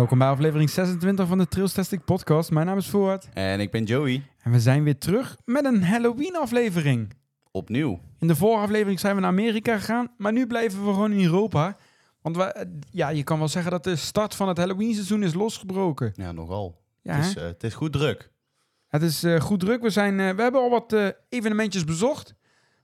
Welkom bij aflevering 26 van de Trails Testing Podcast. Mijn naam is Voort En ik ben Joey. en we zijn weer terug met een Halloween aflevering. Opnieuw. In de vorige aflevering zijn we naar Amerika gegaan, maar nu blijven we gewoon in Europa. Want we, eh, ja, je kan wel zeggen dat de start van het Halloween seizoen is losgebroken. Ja, nogal. Ja, het, is, eh, het is goed druk. het is eh, goed druk. We, zijn, we hebben al wat evenementjes bezocht.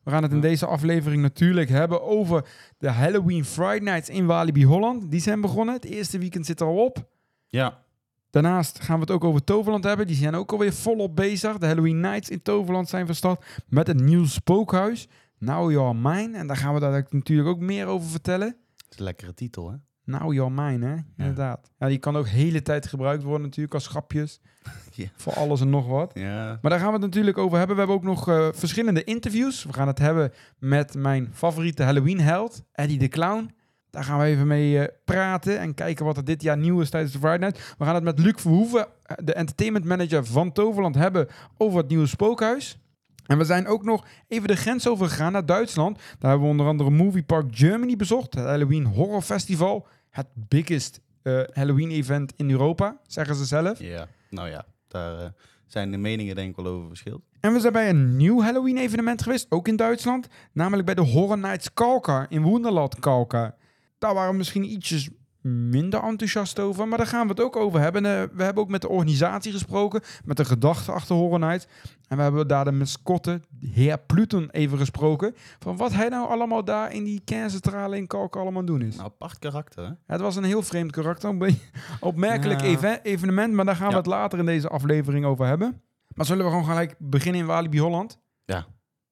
We gaan het in Ja. deze aflevering natuurlijk hebben over de Halloween Friday Nights in Walibi Holland. Die zijn begonnen. Het eerste weekend zit er al op. Ja. Daarnaast gaan we het ook over Toverland hebben. Die zijn ook alweer volop bezig. De Halloween Nights in Toverland zijn verstart met een nieuw spookhuis. Now You're Mine. En daar gaan we daar natuurlijk ook meer over vertellen. Is een lekkere titel, hè? Now You're Mine, hè? Inderdaad. Ja, die kan ook de hele tijd gebruikt worden natuurlijk als grapjes. Ja. Voor alles en nog wat. Ja. Maar daar gaan we het natuurlijk over hebben. We hebben ook nog eh, verschillende interviews. We gaan het hebben met mijn favoriete Halloween held, Eddie de Clown. Daar gaan we even mee eh, praten en kijken wat er dit jaar nieuw is tijdens de Friday Night. We gaan het met Luc Verhoeven, eh, de entertainment manager van Toverland, hebben over het nieuwe spookhuis. En we zijn ook nog even de grens overgegaan naar Duitsland. Daar hebben we onder andere Movie Park Germany bezocht. Het Halloween Horror Festival. Het biggest eh, Halloween event in Europa, zeggen ze zelf. Ja. Nou ja, daar eh, zijn de meningen denk ik wel over verschil. En we zijn bij een nieuw Halloween-evenement geweest, ook in Duitsland. Namelijk bij de Horror Nights Kalkar in Wonderland Kalkar. Daar waren misschien ietsjes minder enthousiast over, maar daar gaan we het ook over hebben. En, eh, we hebben ook met de organisatie gesproken, met de gedachte achter Nights. En we hebben daar de mascotte, heer Pluton, even gesproken. Van wat hij nou allemaal daar in die kerncentrale in Kalkar allemaal doen is. Een apart karakter, hè? Het was een heel vreemd karakter, een opmerkelijk Ja. even- evenement, maar daar gaan we Ja. het later in deze aflevering over hebben. Maar zullen we gewoon gelijk beginnen in Walibi Holland? Ja.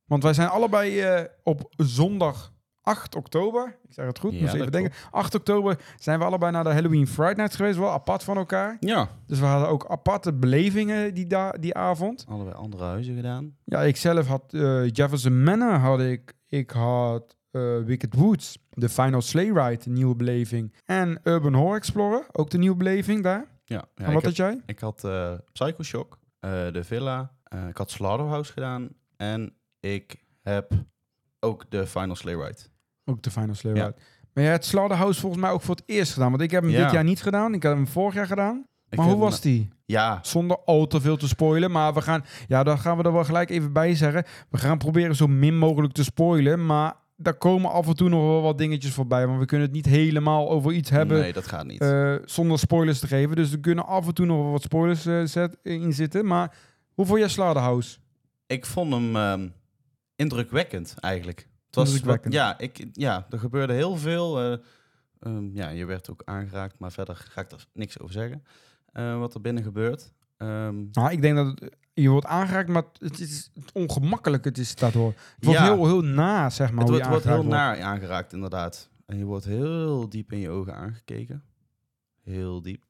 Want wij zijn allebei eh, op zondag 8 oktober, ik zeg het goed, Ja, moest even denken. 8 oktober zijn we allebei naar de Halloween Friday Nights geweest, wel apart van elkaar. Ja. Dus we hadden ook aparte belevingen die, da- die avond. Allebei andere huizen gedaan. Ja, ik zelf had eh, Jefferson Manor, had ik. Ik had eh, Wicked Woods, de Final Sleigh Ride, een nieuwe beleving. En Urban Horror Explorer, ook de nieuwe beleving daar. Ja. ja en wat had jij? ik had eh Psycho Shock, de Villa. ik had Slaughterhouse gedaan. En ik heb ook de Final Sleigh Ride. Ook de Final Sleigh Ja. Ride. Maar jij hebt Slaughterhouse volgens mij ook voor het eerst gedaan. Want ik heb hem dit jaar niet gedaan. Ik heb hem vorig jaar gedaan. Ik maar hoe was die? Ja. Zonder al te veel te spoilen. Maar we gaan, ja, daar gaan we er wel gelijk even bij zeggen. We gaan proberen zo min mogelijk te spoilen. Maar daar komen af en toe nog wel wat dingetjes voorbij. Want we kunnen het niet helemaal over iets hebben Nee, dat gaat niet. eh, zonder spoilers te geven. Dus er kunnen af en toe nog wel wat spoilers eh, zet, in zitten. Maar hoe vond jij Slaughterhouse? Ik vond hem ehm, indrukwekkend eigenlijk. Het was Indrukwekkend. Wat, ja, ik, ja, er gebeurde heel veel. eh, ehm, ja, je werd ook aangeraakt, maar verder ga ik er niks over zeggen. eh, wat er binnen gebeurt. Ehm, Nou, ik denk dat het- je wordt aangeraakt, maar het is het ongemakkelijk. Het is daardoor. Het wordt Ja. heel, heel na, zeg maar. het wordt, je wordt heel wordt. naar aangeraakt, inderdaad. En je wordt heel diep in je ogen aangekeken. Heel diep.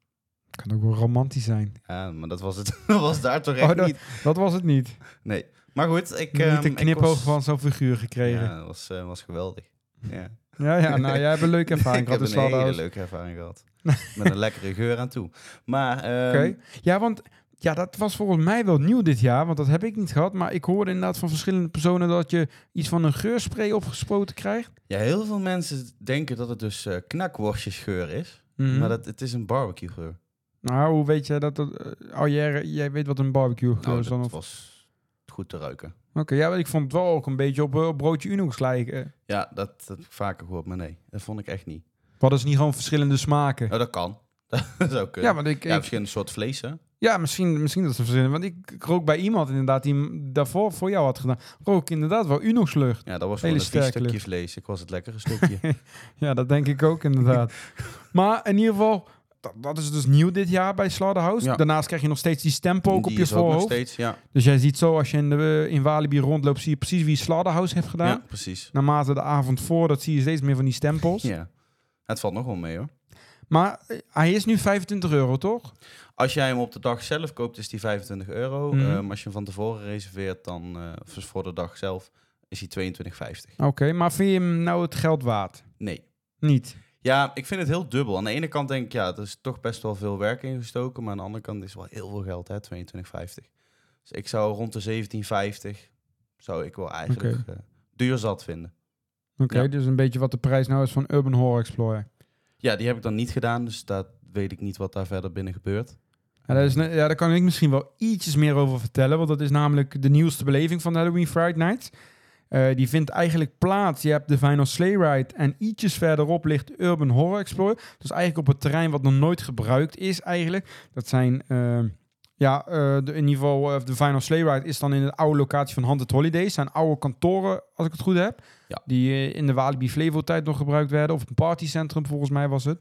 Kan ook wel romantisch zijn. Ja, maar dat was het. dat was daar toch Oh, echt dat- niet. Dat was het niet. Nee. Maar goed, ik... niet ehm, een ik knipoog was- van zo'n figuur gekregen. Ja, dat was, eh, was geweldig. Ja. Ja, ja, nou, jij hebt een leuke ervaring ik gehad heb in een hele leuke ervaring gehad. Met een lekkere geur aan toe. Maar ehm, Oké. Ja, want ja, dat was volgens mij wel nieuw dit jaar, want dat heb ik niet gehad. Maar ik hoorde inderdaad van verschillende personen dat je iets van een geurspray opgespoten krijgt. ja, heel veel mensen denken dat het dus eh knakworstjesgeur is. Mhm. Maar dat, het is een barbecue geur. Nou, hoe weet jij dat? dat eh, oh, jij, jij weet wat een barbecue geur Nou, is dan? of- was goed te ruiken. Oké, ja, ik vond het wel ook een beetje op, eh, op broodje Unox lijken. Ja, dat, dat heb ik vaker gehoord, maar nee, dat vond ik echt niet. Wat is niet gewoon verschillende smaken? Oh, dat kan. dat zou kunnen. Ja, want ik, ja, ik- verschillende soort vlees, hè? ja misschien, misschien dat ze verzinnen. Want ik, rook bij iemand inderdaad die hem daarvoor voor jou had gedaan. Rook ik inderdaad wel Unox lucht. Ja, dat was wel een stukje vlees. Ik was het lekkere stukje. Ja, dat denk ik ook inderdaad. maar in ieder geval, dat, dat is dus nieuw dit jaar bij Slaughterhouse. Ja. Daarnaast krijg je nog steeds die stempel ook op je ook nog voorhoofd. steeds, ja. Dus jij ziet zo, als je in, de, in Walibi rondloopt, zie je precies wie Slaughterhouse heeft gedaan. ja, precies. Naarmate de avond voor, dat zie je steeds meer van die stempels. Ja. Het valt nog wel mee, hoor. Maar eh, hij is nu 25 euro, toch? Als jij hem op de dag zelf koopt, is die 25 euro. Ehm, als je hem van tevoren reserveert, dan eh, voor de dag zelf, is hij 22,50. Oké, maar vind je hem nou het geld waard? Nee. Niet. Ja, ik vind het heel dubbel. Aan de ene kant denk ik, ja, er is toch best wel veel werk in gestoken. Maar aan de andere kant is het wel heel veel geld, hè, 22,50. Dus ik zou rond de 17,50, zou ik wel eigenlijk eh, duur zat vinden. Oké, Ja. dus een beetje wat de prijs nou is van Urban Horror Explorer. Ja, die heb ik dan niet gedaan, dus dat weet ik niet wat daar verder binnen gebeurt. Ja, daar, is, ja, daar kan ik misschien wel ietsjes meer over vertellen. Want dat is namelijk de nieuwste beleving van de Halloween Friday Nights. Eh, die vindt eigenlijk plaats. Je hebt de Final Sleigh Ride. En ietsjes verderop ligt Urban Horror Explorer. Dus eigenlijk op het terrein wat nog nooit gebruikt is eigenlijk. Dat zijn... eh, ja, eh, de, in ieder geval eh, de Final Sleigh Ride is dan in de oude locatie van Haunted Holidays. zijn oude kantoren, als ik het goed heb. Ja. Die in de Walibi Flevo tijd nog gebruikt werden. Of een partycentrum volgens mij was het.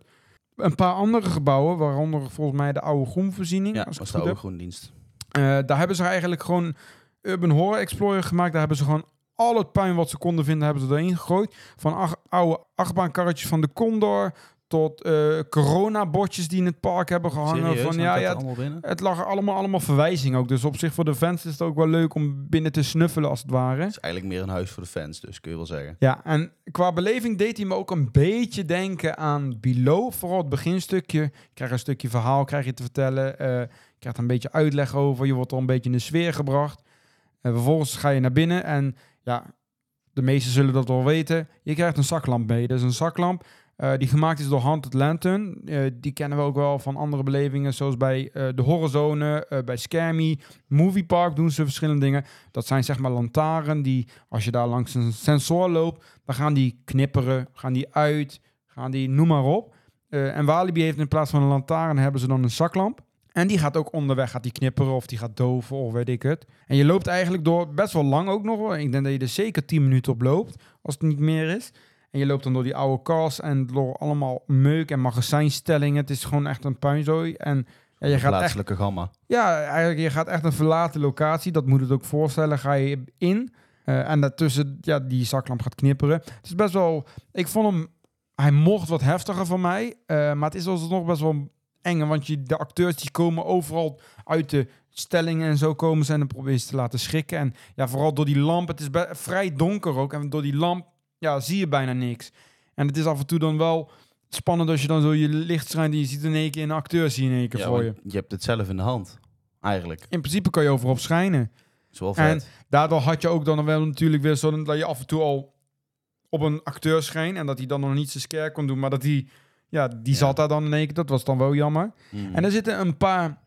Een paar andere gebouwen, waaronder volgens mij de oude groenvoorziening. Ja, als was de oude heb. groendienst. Daar hebben ze eigenlijk gewoon Urban Horror Explorer gemaakt. Daar hebben ze gewoon al het puin wat ze konden vinden, hebben ze erin gegooid. Van ach- oude achtbaankarretjes van de Condor tot eh corona-bordjes die in het park hebben gehangen. Serieus? van, ja, ja, het, allemaal binnen? het lag er allemaal, allemaal verwijzing ook. Dus op zich voor de fans is het ook wel leuk om binnen te snuffelen als het ware. Het is eigenlijk meer een huis voor de fans, dus kun je wel zeggen. Ja, en qua beleving deed hij me ook een beetje denken aan Below. Vooral het beginstukje. Je krijgt een stukje verhaal krijg je te vertellen. eh, je krijgt er een beetje uitleg over. Je wordt er een beetje in de sfeer gebracht. En vervolgens ga je naar binnen en ja, de meesten zullen dat wel weten. Je krijgt een zaklamp mee. Dat is een zaklamp eh, die gemaakt is door Haunted Lantern. Eh, die kennen we ook wel van andere belevingen, zoals bij eh, de Horrorzone, bij Scammy, Movie Park doen ze verschillende dingen. Dat zijn zeg maar lantaarn die, als je daar langs een sensor loopt, dan gaan die knipperen, gaan die uit, gaan die, noem maar op. En Walibi heeft in plaats van een lantaarn, hebben ze dan een zaklamp. En die gaat ook onderweg, gaat die knipperen of die gaat doven of weet ik het. En je loopt eigenlijk door best wel lang ook nog wel. Ik denk dat je er zeker 10 minuten op loopt, als het niet meer is. En je loopt dan door die oude cars en door allemaal meuk en magazijnstellingen. Het is gewoon echt een puinzooi. En ja, je gaat echt gamma. ja, eigenlijk, je gaat echt een verlaten locatie. Dat moet het ook voorstellen. Ga je in. eh, en daartussen, ja, die zaklamp gaat knipperen. Het is best wel... Ik vond hem... Hij mocht wat heftiger van mij. eh, maar het is alsnog best wel Want je, de acteurs die komen overal uit de stellingen en zo komen ze. En dan proberen ze te laten schrikken. En ja, vooral door die lamp. Het is vrij donker ook. En door die lamp ja, zie je bijna niks. En het is af en toe dan wel spannend als je dan zo je licht schijnt en je ziet in één keer een acteur zien in één keer Ja, voor je. je hebt het zelf in de hand. Eigenlijk. In principe kan je overal schijnen. wel En daardoor had je ook dan wel natuurlijk weer zo dat je af en toe al op een acteur scheen en dat hij dan nog niet zijn scare kon doen, maar dat hij, ja, die zat daar dan in één keer. Dat was dan wel jammer. Mm. En er zitten een paar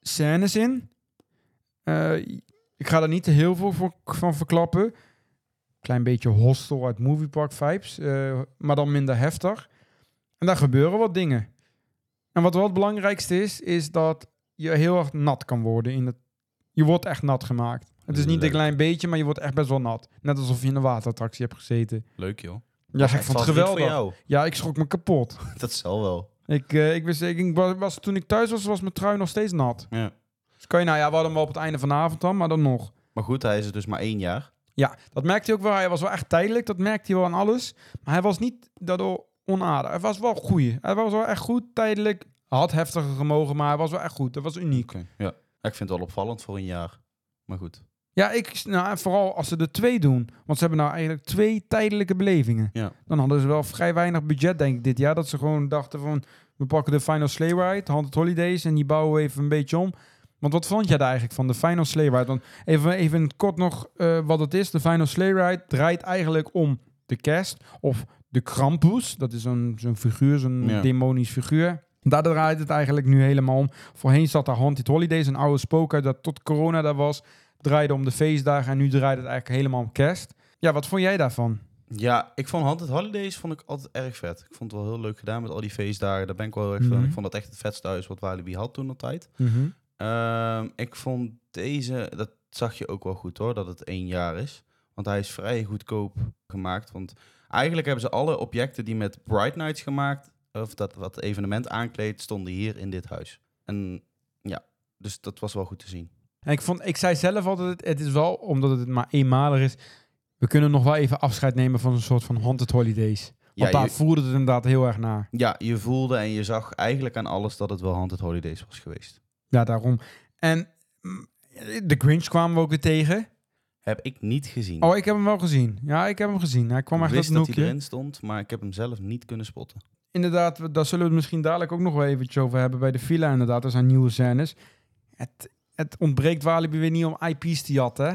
scènes in. Eh, ik ga er niet heel veel voor, van verklappen. Klein beetje hostel uit Movie Park vibes, eh, maar dan minder heftig. En daar gebeuren wat dingen. En wat wel het belangrijkste is, is dat je heel erg nat kan worden. In het, je wordt echt nat gemaakt. Het is niet een klein beetje, maar je wordt echt best wel nat. Net alsof je in een waterattractie hebt gezeten. Leuk joh. Ja, ik vond het geweldig. Ja, ik schrok me kapot. Dat zal wel. Ik, eh, ik wist, ik, was, toen ik thuis was, was mijn trui nog steeds nat. Ja. Dus kan je, nou ja, we hadden hem wel op het einde van de avond dan, maar dan nog. Maar goed, hij is er dus maar één jaar. Ja, dat merkte hij ook wel. Hij was wel echt tijdelijk, dat merkte hij wel aan alles. Maar hij was niet daardoor onaardig. Hij was wel goed. Hij was wel echt goed, tijdelijk. Had heftiger gemogen, maar hij was wel echt goed. Dat was uniek. Ja. Ik vind het wel opvallend voor een jaar. Maar goed. Ja, ik, nou, vooral als ze er twee doen. Want ze hebben nou eigenlijk twee tijdelijke belevingen. Ja. Dan hadden ze wel vrij weinig budget, denk ik, dit jaar. Dat ze gewoon dachten van, we pakken de Final Sleigh Ride, Haunted Holidays, en die bouwen we even een beetje om. Want wat vond jij daar eigenlijk van de Final Sleigh Ride? Want even, even kort nog eh, wat het is. De Final Sleigh Ride draait eigenlijk om de kerst of de Krampus. Dat is zo'n zo'n figuur, zo'n Ja. demonisch figuur. Daar draait het eigenlijk nu helemaal om. Voorheen zat daar Haunted Holidays, een oude spook uit dat tot corona daar was. Draaide om de feestdagen en nu draait het eigenlijk helemaal om kerst. Ja, wat vond jij daarvan? Ja, ik vond Haunted Holidays vond ik altijd erg vet. Ik vond het wel heel leuk gedaan met al die feestdagen. Daar ben ik wel heel erg van. Mhm. Ik vond dat echt het vetste huis wat Walibi had toen op tijd. Ehm, ik vond deze, dat zag je ook wel goed hoor, dat het één jaar is. Want hij is vrij goedkoop gemaakt. Want eigenlijk hebben ze alle objecten die met Bright Nights gemaakt, of dat wat evenement aankleedt, stonden hier in dit huis. En ja, dus dat was wel goed te zien. En ik, vond, ik zei zelf altijd, het is wel, omdat het maar eenmalig is, we kunnen nog wel even afscheid nemen van een soort van haunted holidays. Want Ja, daar je, voerde het inderdaad heel erg naar. ja, je voelde en je zag eigenlijk aan alles dat het wel Haunted Holidays was geweest. Ja, daarom. En mm, de Grinch kwamen we ook weer tegen. Heb ik niet gezien. Oh, ik heb hem wel gezien. Ja, ik heb hem gezien. Hij kwam ik echt wist dat hij erin stond, maar ik heb hem zelf niet kunnen spotten. Inderdaad, we- daar zullen we het misschien dadelijk ook nog wel eventjes over hebben bij de villa. Inderdaad, er zijn nieuwe scènes. Het, het ontbreekt Walibi weer niet om IP's te jatten, hè?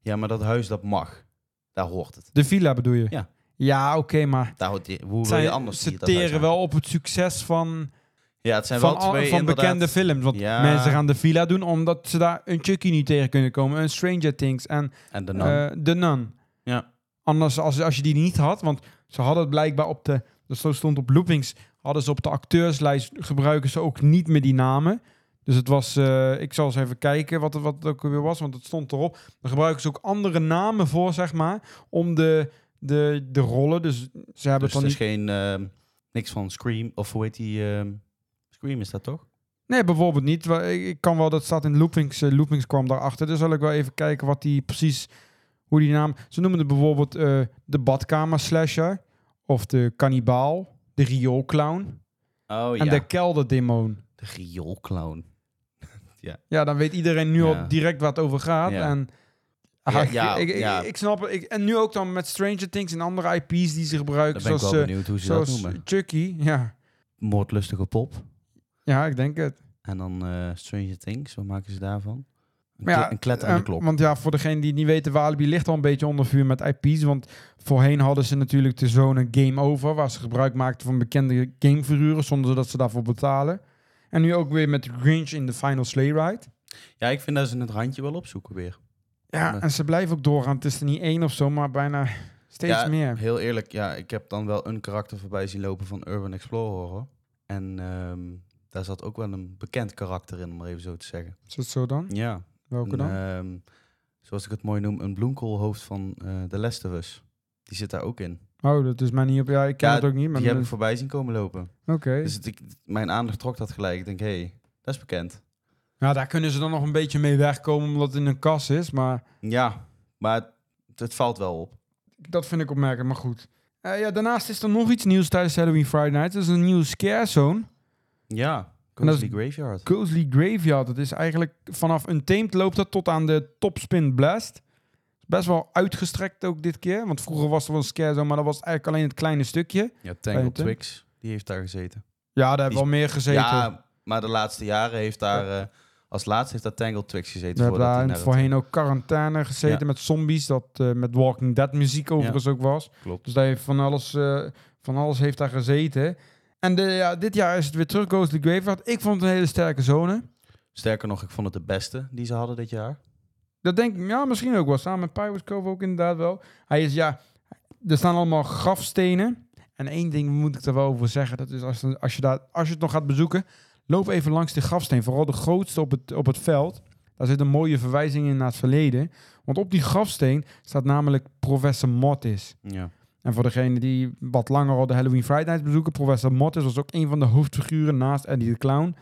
Ja, maar dat huis, dat mag. Daar hoort het. De villa bedoel je? Ja. Ja, oké, maar Daar hoort je, hoe wil zij, je anders ze hier dat huis teren aan? wel op het succes van Ja, het zijn van, wel al- twee van inderdaad- bekende films. Want Ja. mensen gaan de villa doen omdat ze daar een Chucky niet tegen kunnen komen. Een Stranger Things en En de Nun. eh The Nun. ja. Anders, als, als je die niet had, want ze hadden het blijkbaar op de, zo stond op Loopings, hadden ze op de acteurslijst, gebruiken ze ook niet meer die namen. Dus het was, eh, ik zal eens even kijken wat het, wat het ook weer was, want het stond erop. Dan gebruiken ze ook andere namen voor, zeg maar, om de, de, de rollen. Dus ze hebben Dus het is niet... geen, ehm, niks van Scream, of hoe heet die? ehm, Scream is dat toch? Nee, bijvoorbeeld niet. Ik, kan wel, dat staat in Loopings, eh, Loopings kwam daarachter. Dus zal ik wel even kijken wat die precies, hoe die naam... Ze noemen het bijvoorbeeld eh, de badkamer slasher, of de kannibaal, de rioolclown. Oh En ja, de kelderdemon. de rioolclown. Ja, dan weet iedereen nu Ja. al direct waar het over gaat. Ja. En Ja, ah, ja, ik, ik, ja. ik, ik snap het. Ik, en nu ook dan met Stranger Things en andere IP's die ze gebruiken. Ben ik Zoals, wel eh, benieuwd hoe ze dat zoals noemen. Chucky. Ja. Moordlustige pop. ja, ik denk het. En dan eh, Stranger Things, wat maken ze daarvan? Een, Maar ja, kle- een kletterende eh, klok. Want ja, voor degene die het niet weten, Walibi ligt al een beetje onder vuur met IP's. Want voorheen hadden ze natuurlijk de zone Game Over, waar ze gebruik maakten van bekende gamefiguren, zonder dat ze daarvoor betalen. En nu ook weer met Grinch in de Final Sleigh Ride. Ja, ik vind dat ze het randje wel opzoeken weer. Ja, en ze blijven ook doorgaan. Het is er niet één of zo, maar bijna steeds ja, meer. heel eerlijk, ja, ik heb dan wel een karakter voorbij zien lopen van Urban Explorer. hoor. En ehm, daar zat ook wel een bekend karakter in, om maar even zo te zeggen. Is dat zo dan? Ja. Welke een, dan? ehm, zoals ik het mooi noem, een bloemkoolhoofd van eh The Last of Us. Die zit daar ook in. Oh, dat is mij niet op. Ja, ik ken Ja, het ook niet. Maar Die heb ik voorbij zien komen lopen. Oké. Dus het, ik, mijn aandacht trok dat gelijk. Ik denk, hé, hey, dat is bekend. Ja, daar kunnen ze dan nog een beetje mee wegkomen omdat het in een kas is. Maar Ja, maar het, het valt wel op. dat vind ik opmerkelijk. Maar goed. Eh, ja, daarnaast is er nog iets nieuws tijdens Halloween Friday Night. Dat is een nieuwe scare zone. Ja, Ghostly Graveyard. Ghostly Graveyard. Dat is eigenlijk vanaf Untamed loopt dat tot aan de Topspin Blast. Best wel uitgestrekt ook dit keer. Want vroeger was er wel een scare zone, maar dat was eigenlijk alleen het kleine stukje. Ja, Tangle. Twix, die heeft daar gezeten. Ja, daar hebben we al meer gezeten. Ja, maar de laatste jaren heeft daar... eh, als laatste heeft daar Tangle Twix gezeten. We hebben voordat daar voorheen ook quarantaine gezeten Ja. met zombies. Dat eh, met Walking Dead muziek overigens ook was. Klopt. Dus daar heeft van alles, eh, van alles heeft daar gezeten. En de, ja, dit jaar is het weer terug, Ghostly Graveyard. Ik vond het een hele sterke zone. Sterker nog, ik vond het de beste die ze hadden dit jaar. Dat denk ik, ja, misschien ook wel. Samen met Pirates Cove ook inderdaad wel. Hij is, ja, er staan allemaal grafstenen. En één ding moet ik er wel over zeggen. Dat is als, als, je, daar, als je het nog gaat bezoeken, loop even langs de grafsteen. Vooral de grootste op het, op het veld. Daar zit een mooie verwijzing in naar het verleden. Want op die grafsteen staat namelijk Professor Mortis. Ja. En voor degene die wat langer al de Halloween Friday Night bezoeken, Professor Mortis was ook een van de hoofdfiguren naast Eddie de Clown.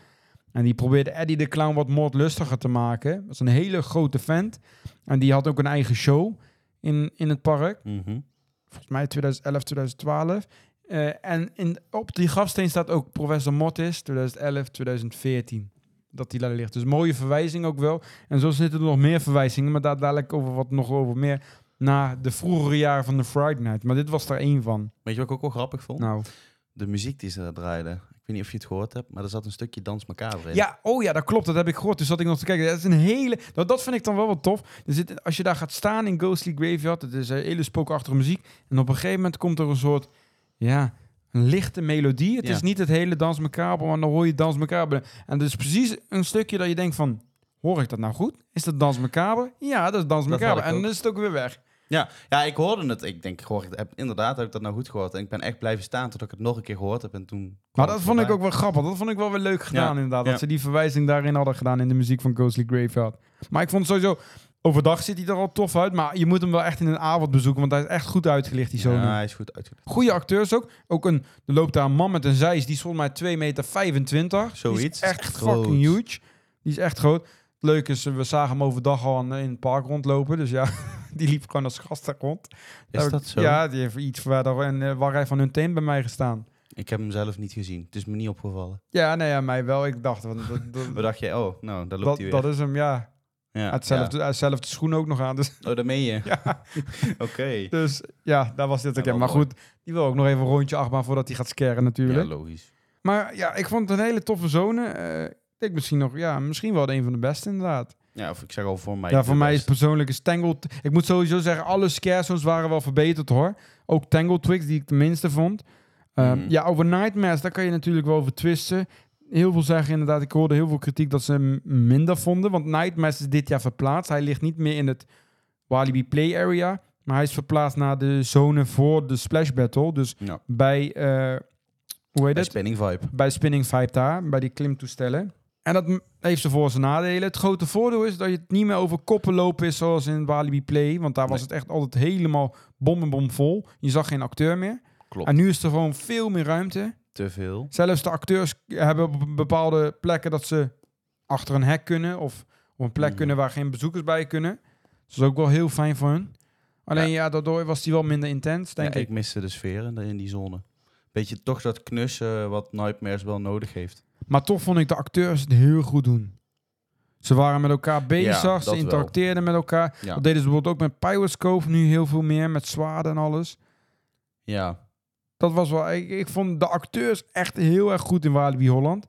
En die probeerde Eddie de Clown wat moordlustiger te maken. Dat is een hele grote vent. En die had ook een eigen show in, in het park. Mhm. Volgens mij 2011, 2012. Eh, en in, op die grafsteen staat ook Professor Mortis 2011, 2014. Dat die daar ligt. Dus mooie verwijzing ook wel. En zo zitten er nog meer verwijzingen. Maar daar dadelijk over wat nog over meer. Na de vroegere jaren van de Friday Night. Maar dit was er één van. Weet je wat ik ook wel grappig vond? Nou. De muziek die ze daar draaiden. Ik weet niet of je het gehoord hebt, maar er zat een stukje Dans Macabre in. Ja, oh ja, dat klopt. Dat heb ik gehoord. Dus zat ik nog te kijken. Dat is een hele. Dat, dat vind ik dan wel wat tof. Er zit, als je daar gaat staan in Ghostly Graveyard, het is een hele spookachtige muziek. En op een gegeven moment komt er een soort, ja, een lichte melodie. Het Ja. is niet het hele Dans Macabre, maar dan hoor je Dans Macabre. En het is precies een stukje dat je denkt van, hoor ik dat nou goed? Is dat Dans Macabre? Ja, dat is Dans Dat Macabre. En dan is het ook weer weg. Ja, ja, ik hoorde het. Ik denk, hoor, ik heb, inderdaad heb ik dat nou goed gehoord. En ik ben echt blijven staan tot ik het nog een keer gehoord heb. En toen Maar dat vond ik ook wel grappig. Dat vond ik wel weer leuk gedaan Ja, inderdaad. ja. Dat ze die verwijzing daarin hadden gedaan in de muziek van Ghostly Graveyard. Maar ik vond het sowieso... Overdag ziet hij er al tof uit, maar je moet hem wel echt in een avond bezoeken, want hij is echt goed uitgelicht, die zone. Ja, hij is goed uitgelegd. Goede acteurs ook. Ook een, er loopt daar een man met een zeis, die is volgens mij 2 meter 25. Die Zoiets. is echt Echt fucking huge. Die is echt groot. Het leuke is, we zagen hem overdag al in het park rondlopen, dus ja, die liep gewoon als gast rond. Is Daar- dat zo? Ja, die heeft iets verder en eh, waar hij van hun teen bij mij gestaan. Ik heb hem zelf niet gezien. Het is me niet opgevallen. Ja, nee, ja, mij wel. Ik dacht, want dat, dat, Wat dacht je? Oh, nou, daar loopt dat, hij weer. dat is hem, ja. ja, Hetzelfde, hetzelfde schoen ook nog aan. Dus, ja. Oh, daar meen je? ja, Oké. dus ja, daar was dit ook. Ja, Maar goed, die wil ook nog even een rondje achtbaan voordat hij gaat scaren natuurlijk. Ja, logisch. Maar ja, ik vond het een hele toffe zone. Eh, ik denk misschien nog, ja, misschien wel een van de beste inderdaad. Ja, of ik zeg al voor mij. ja, voor mij is persoonlijk is Tangled... Ik moet sowieso zeggen, alle scare zones waren wel verbeterd hoor. Ook Tangled Twix, die ik de minste vond. Ehm, Mhm. Ja, over Nightmares, daar kan je natuurlijk wel over twisten. heel veel zeggen inderdaad. Ik hoorde heel veel kritiek dat ze hem minder vonden. Want Nightmares is dit jaar verplaatst. Hij ligt niet meer in het Walibi Play Area. Maar hij is verplaatst naar de zone voor de Splash Battle. Dus Ja. bij, eh, hoe heet Bij het? Spinning Vibe. Bij Spinning Vibe daar, bij die klimtoestellen. En dat heeft ze voor zijn nadelen. Het grote voordeel is dat je het niet meer over koppen lopen is zoals in Walibi Play. Want daar was Nee. het echt altijd helemaal bom en bom vol. Je zag geen acteur meer. Klopt. En nu is er gewoon veel meer ruimte. Te veel. Zelfs de acteurs hebben op bepaalde plekken dat ze achter een hek kunnen. Of op een plek Mhm. kunnen waar geen bezoekers bij kunnen. Dat is ook wel heel fijn voor hun. Alleen ja, daardoor was die wel minder intens, denk Ja, ik. ik miste de sfeer in, die zone. Beetje toch dat knussen wat Nightmares wel nodig heeft. Maar toch vond ik de acteurs het heel goed doen. Ze waren met elkaar bezig, ze wel. interacteerden met elkaar. Ja. Dat deden ze bijvoorbeeld ook met Pyroscope nu heel veel meer, met zwaarden en alles. Ja. Dat was wel, ik, ik vond de acteurs echt heel erg goed in Walibi Holland.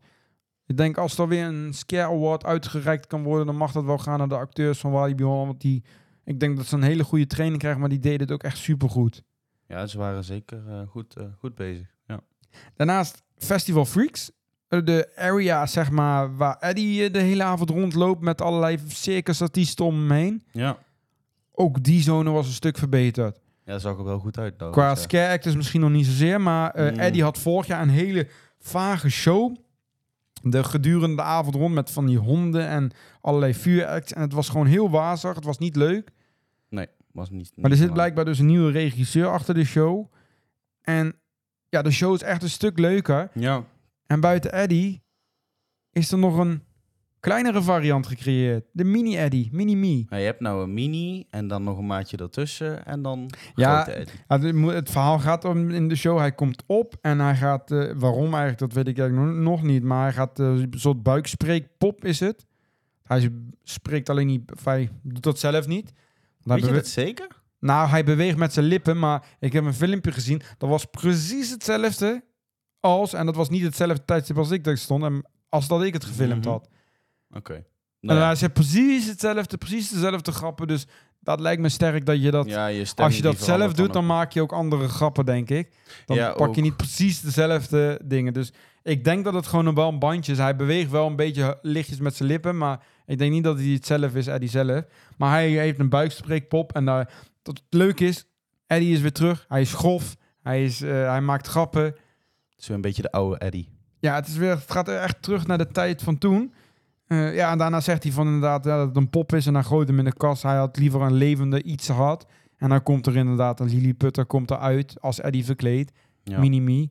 Ik denk als er weer een Scare Award uitgereikt kan worden, dan mag dat wel gaan naar de acteurs van Walibi Holland. Want die, ik denk dat ze een hele goede training krijgen, maar die deden het ook echt supergoed. ja, ze waren zeker eh, goed, eh, goed bezig. Ja. Daarnaast Festival Freaks. Eh, De area, zeg maar, waar Eddie eh, de hele avond rondloopt met allerlei circusartiesten om hem heen. Ja. Ook die zone was een stuk verbeterd. ja, dat zag er wel goed uit. Nou, Qua dus, scare actors misschien nog niet zozeer, maar eh, Mm. Eddie had vorig jaar een hele vage show. De gedurende de avond rond met van die honden en allerlei vuuracts. En het was gewoon heel wazig. Het was niet leuk. was niet, Maar er zit blijkbaar dus een nieuwe regisseur achter de show. En ja, de show is echt een stuk leuker. Ja. En buiten Eddie is er nog een kleinere variant gecreëerd. De mini-Eddie, mini-me. Ja, je hebt nou een mini en dan nog een maatje ertussen en dan Ja. Ja, het, verhaal gaat om in de show. Hij komt op en hij gaat... eh, waarom eigenlijk, dat weet ik eigenlijk nog, niet. Maar hij gaat eh, een soort buikspreekpop is het. Hij spreekt alleen niet... Hij doet dat zelf niet. Weet je dat zeker? Nou, hij beweegt met zijn lippen. Maar ik heb een filmpje gezien. Dat was precies hetzelfde als... En dat was niet hetzelfde tijdstip als ik daar stond. En als dat ik het gefilmd Mhm. had. Oké. en Nou hij precies hetzelfde. Precies dezelfde grappen. Dus dat lijkt me sterk dat je dat... ja, je Als je dat zelf doet, dan ook. maak je ook andere grappen, denk ik. Dan Ja, pak ook. je niet precies dezelfde dingen. Dus ik denk dat het gewoon nog wel een bandje is. Hij beweegt wel een beetje lichtjes met zijn lippen, maar ik denk niet dat hij het zelf is, Eddie zelf. Maar hij heeft een buikspreekpop en daar, dat het leuk is, Eddie is weer terug. Hij is grof, hij, is, eh, hij maakt grappen. Het is weer een beetje de oude Eddie. Ja, het, is weer, het gaat echt terug naar de tijd van toen. Eh, ja, en daarna zegt hij van inderdaad ja, dat het een pop is en hij gooit hem in de kast. Hij had liever een levende iets gehad. En dan komt er inderdaad een Lilliputter komt eruit als Eddie verkleed. Ja. Mini-Me.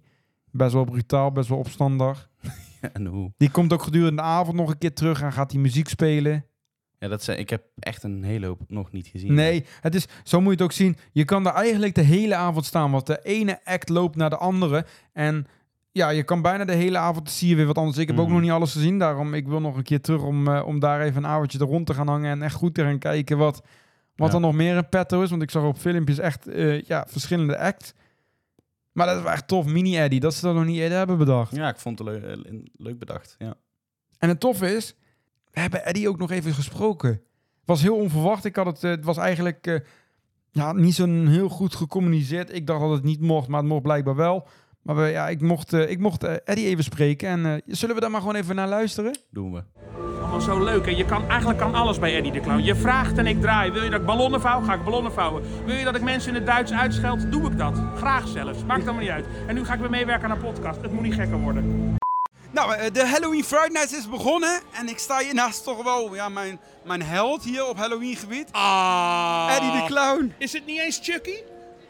Best wel brutaal, best wel opstandig. en hoe? Die komt ook gedurende de avond nog een keer terug en gaat die muziek spelen. Ja, dat zijn, ik heb echt een hele hoop nog niet gezien. Nee, het is, zo moet je het ook zien. Je kan daar eigenlijk de hele avond staan, want de ene act loopt naar de andere. En ja, je kan bijna de hele avond, zie je weer wat anders. Ik heb ook Mhm. nog niet alles gezien, daarom ik wil nog een keer terug om, eh, om daar even een avondje er rond te gaan hangen. En echt goed te gaan kijken wat, wat Ja. er nog meer in petto is. Want ik zag op filmpjes echt eh, ja, verschillende acts. Maar dat is wel echt tof, mini-Eddie, dat ze dat nog niet eerder hebben bedacht. Ja, ik vond het leuk, eh, leuk bedacht. Ja. En het toffe is, we hebben Eddie ook nog even gesproken. Het was heel onverwacht. Ik had het, het was eigenlijk ja, niet zo heel goed gecommuniceerd. Ik dacht dat het niet mocht, maar het mocht blijkbaar wel. Maar we, ja, ik mocht, eh, ik mocht eh, Eddie even spreken. En eh, zullen we daar maar gewoon even naar luisteren? Doen we. Allemaal zo leuk. En je kan, eigenlijk kan alles bij Eddie de Clown. Je vraagt en ik draai. Wil je dat ik ballonnen vouw? Ga ik ballonnen vouwen. Wil je dat ik mensen in het Duits uitscheld? Doe ik dat. Graag zelfs. Maakt allemaal niet uit. En nu ga ik weer meewerken aan een podcast. Het moet niet gekker worden. Nou, de Halloween Friday Night is begonnen. En ik sta hier naast toch wel ja, mijn, mijn held hier op Halloween gebied. Ah. Eddie de Clown. Is het niet eens Chucky?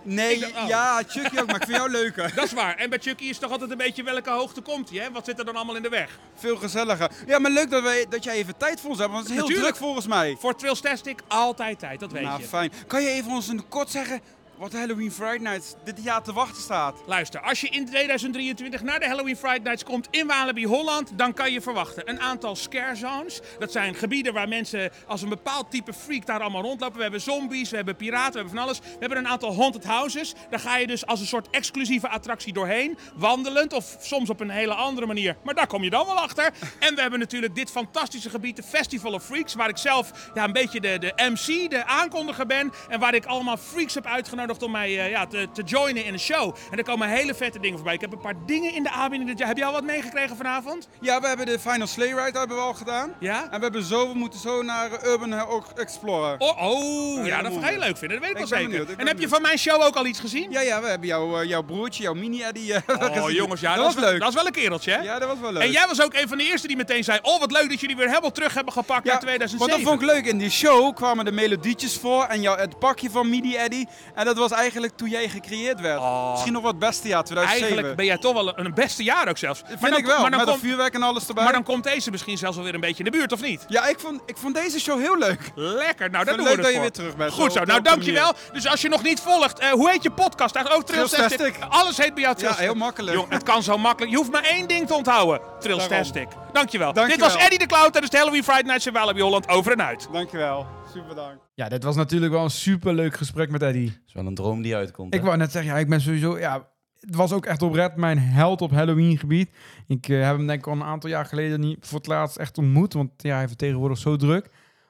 Nee, dacht, oh. ja, Chucky ook, maar ik vind jou leuker. Dat is waar. En bij Chucky is toch altijd een beetje welke hoogte komt hij, hè? Wat zit er dan allemaal in de weg? Veel gezelliger. Ja, maar leuk dat, wij, dat jij even tijd voor ons hebt, want het is heel Natuurlijk. druk volgens mij. Voor Twillstastic altijd tijd, dat weet Nou, je. fijn. Kan je even ons in het kort zeggen wat Halloween Friday Night dit jaar te wachten staat? Luister, als je in 2023 naar de Halloween Friday Nights komt in Walibi Holland, dan kan je verwachten een aantal scare zones. Dat zijn gebieden waar mensen als een bepaald type freak daar allemaal rondlopen. We hebben zombies, we hebben piraten, we hebben van alles. We hebben een aantal haunted houses. Daar ga je dus als een soort exclusieve attractie doorheen, wandelend of soms op een hele andere manier. Maar daar kom je dan wel achter. En we hebben natuurlijk dit fantastische gebied, de Festival of Freaks, waar ik zelf ja, een beetje de, de MC, de aankondiger ben. En waar ik allemaal freaks heb uitgenodigd uitgenodigd om mij eh, ja, te, te joinen in een show. En er komen hele vette dingen voorbij. Ik heb een paar dingen in de aanbieding dit jaar. Heb jij al wat meegekregen vanavond? Ja, we hebben de Final Sleigh Ride hebben we al gedaan. Ja? En we, hebben zo, we moeten zo naar Urban Explorer. Oh, oh ja, dat ga je leuk vinden. Dat weet ik, Ik wel zeker. benieuwd, ik en heb je van mijn show ook al iets gezien? Ja, ja, we hebben jouw, eh, jouw broertje, jouw mini-Eddie. eh, Oh, jongens, ja, dat, dat, was leuk. Dat is wel een kereltje, hè? Ja, dat was wel leuk. En jij was ook een van de eerste die meteen zei: Oh, wat leuk dat jullie weer helemaal terug hebben gepakt ja, naar 2007. Want dat vond ik leuk. In die show kwamen de melodietjes voor en jou, het pakje van Midi Eddie. En dat was eigenlijk toen jij gecreëerd werd. Oh. Misschien nog het beste jaar, 2007. Eigenlijk ben jij toch wel een, beste jaar ook zelfs. Vind maar dan, ik wel, Maar dan, met komt, dat vuurwerk en alles erbij. maar dan komt deze misschien zelfs alweer een beetje in de buurt, of niet? Ja, ik vond, ik vond deze show heel leuk. Lekker, nou vind doen leuk we dat je weer terug bent. Goed zo, nou dankjewel. Dus als je nog niet volgt, eh, hoe heet je podcast? Eigenlijk ook Trillstastic. Alles heet bij jou Ja, Trillstastic. heel makkelijk. Jong, het kan zo makkelijk. Je hoeft maar één ding te onthouden. Trillstastic. Dankjewel. Dankjewel. Dit was Eddie de Clown tijdens de Halloween Friday Nights in Holland. Over en uit. Dankjewel. Super. Ja, dit was natuurlijk wel een superleuk gesprek met Eddie. Dat is wel een droom die uitkomt. Ik hè? wou net zeggen, ja, ik ben sowieso... Ja, het was ook echt oprecht mijn held op Halloween gebied. Ik eh, heb hem denk ik al een aantal jaar geleden niet voor het laatst echt ontmoet. Want ja, hij heeft het tegenwoordig zo druk.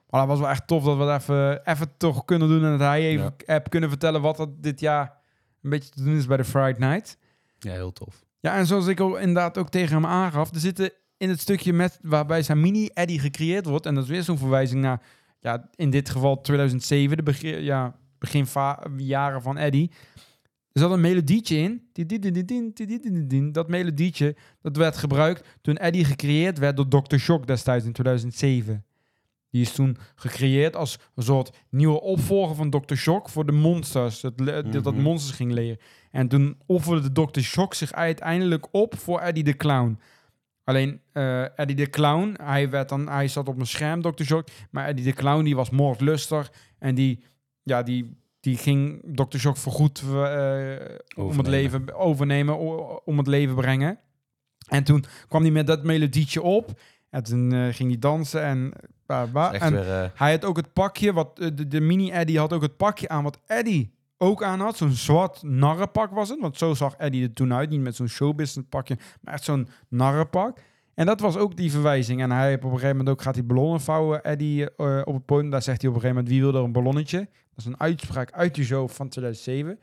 Maar dat was wel echt tof dat we het even, even toch kunnen doen. En dat hij even heb kunnen vertellen wat er dit jaar een beetje te doen is bij de Friday Night. Ja, heel tof. Ja, en zoals ik ook inderdaad ook tegen hem aangaf, er zitten in het stukje met waarbij zijn mini Eddie gecreëerd wordt, en dat is weer zo'n verwijzing naar, ja, in dit geval 2007, de begin, ja, beginjaren van Eddie. Er zat een melodietje in. Dat melodietje, dat werd gebruikt toen Eddie gecreëerd werd door Dr. Shock destijds in 2007. Die is toen gecreëerd als een soort nieuwe opvolger van Dr. Shock voor de monsters. Dat- dat Mhm. monsters ging leren. En toen offerde Dr. Shock zich uiteindelijk op voor Eddie de Clown. Alleen eh, Eddie de Clown, hij, werd dan, hij zat op een scherm, Dr. Shock. Maar Eddie de Clown, die was moordlustig. En die, ja, die, die ging Dr. Shock voorgoed eh, om het leven overnemen, om het leven brengen. En toen kwam hij met dat melodietje op. En toen eh, ging hij dansen en... bah, bah. Echt en weer, hij had ook het pakje, wat, de, de mini-Eddie had ook het pakje aan wat Eddie ook aan had. Zo'n zwart narrenpak was het. Want zo zag Eddie er toen uit. Niet met zo'n showbusiness pakje, maar echt zo'n narrenpak. En dat was ook die verwijzing. En hij op een gegeven moment ook gaat hij ballonnen vouwen, Eddie, eh, op het podium. Daar zegt hij op een gegeven moment, wie wil er een ballonnetje? Dat is een uitspraak uit die show van 2007.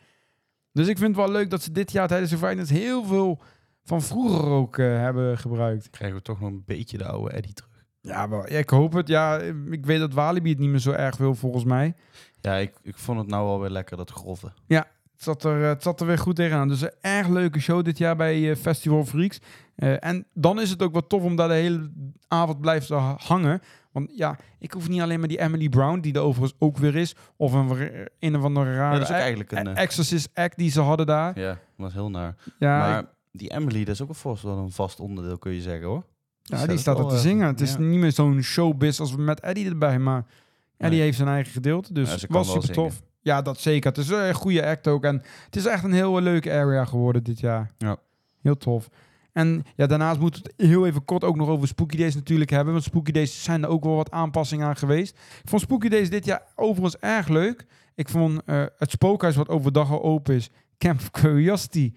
Dus ik vind het wel leuk dat ze dit jaar tijdens de Night heel veel van vroeger ook eh, hebben gebruikt. krijgen we toch nog een beetje de oude Eddie terug. Ja, maar, ik hoop het. Ja, ik weet dat Walibi het niet meer zo erg wil volgens mij. Ja, ik, ik vond het nou alweer lekker, dat grove. Het zat, er, eh, het zat er weer goed tegenaan. Dus een erg leuke show dit jaar bij eh, Festival Freaks. Eh, en dan is het ook wel tof om daar de hele avond blijft hangen. Want ja, ik hoef niet alleen maar die Emily Brown, die er overigens ook weer is. Of een, een of andere Ja, rare dat is ook e- eigenlijk een... eh, Exorcist act die ze hadden daar. ja, dat was heel naar. Ja, maar ik- die Emily, dat is ook volgens wel een vast onderdeel, kun je zeggen hoor. ja die staat er te zingen. Het is ja. niet meer zo'n showbiz als met Eddie erbij. Maar Eddie Nee. heeft zijn eigen gedeelte. Dus Ja, was super tof. Ja, dat zeker. Het is een goede act ook. En het is echt een heel leuke area geworden dit jaar. Ja. Heel tof. En ja, daarnaast moeten we het heel even kort ook nog over Spooky Days natuurlijk hebben. Want Spooky Days zijn er ook wel wat aanpassingen aan geweest. Ik vond Spooky Days dit jaar overigens erg leuk. Ik vond eh, het spookhuis wat overdag al open is, Camp Curiosity,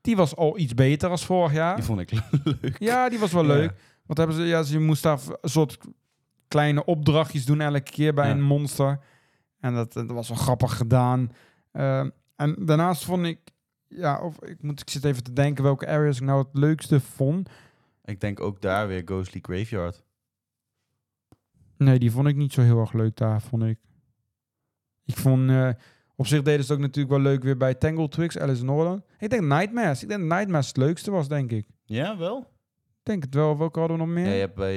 die was al iets beter als vorig jaar. Die vond ik leuk. Ja, die was wel Ja. leuk. Want hebben ze, ja, ze moest daar een soort kleine opdrachtjes doen elke keer bij Ja. een monster. En dat, dat was wel grappig gedaan. Eh, en daarnaast vond ik, ja, of ik moet, ik zit even te denken welke areas ik nou het leukste vond. Ik denk ook daar weer Ghostly Graveyard. Nee, die vond ik niet zo heel erg leuk daar, vond ik. Ik vond, eh, op zich deden ze het ook natuurlijk wel leuk weer bij Tangle Twix, Alice in Orland. Ik denk Nightmares. Ik denk Nightmares het leukste was, denk ik. Ja, wel? Ik denk het wel. Welke hadden we nog Ja, meer? je hebt bij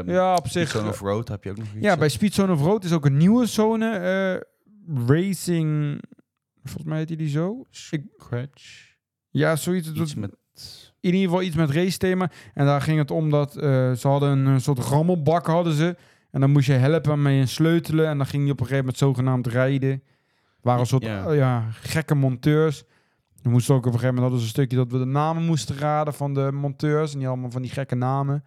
eh Ja, op zich. Zone of Road heb je ook nog iets. Ja, bij Speed Zone of Road is ook een nieuwe zone. eh, racing. Volgens mij heet die, die zo. Ik, Scratch. ja, zoiets. Het Iets was met... In ieder geval iets met race thema. En daar ging het om dat eh, ze hadden een, soort rammelbak hadden ze. En dan moest je helpen met een sleutelen. En dan ging die op een gegeven moment zogenaamd rijden. Waren een soort Ja. eh, ja, gekke monteurs. We moesten ook op een gegeven moment hadden ze een stukje dat we de namen moesten raden van de monteurs. En die allemaal van die gekke namen.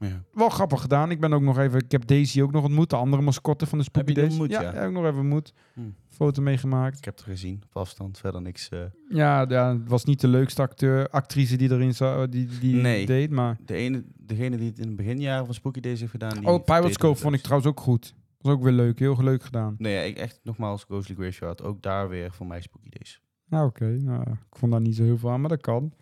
Ja. Wel grappig gedaan. Ik ben ook nog even. Ik heb Daisy ook nog ontmoet. De andere mascotte van de Spooky die Days. ontmoet, ja, ja? heb ik nog even ontmoet. Hm. Foto meegemaakt. Ik heb het gezien, op afstand, verder niks. eh. Ja, ja, het was niet de leukste acteur, actrice die erin zou, die, die Nee. deed. Maar De ene, degene die het in het beginjaren van Spooky Days heeft gedaan... Die oh, Pirates vond ik trouwens ook goed. Was ook weer leuk, heel leuk gedaan. Nee, ja, ik echt nogmaals, Ghostly Graveyard, ook daar weer voor mij Spooky Days. Nou, oké. Nou, ik vond daar niet zo heel veel aan, maar dat kan.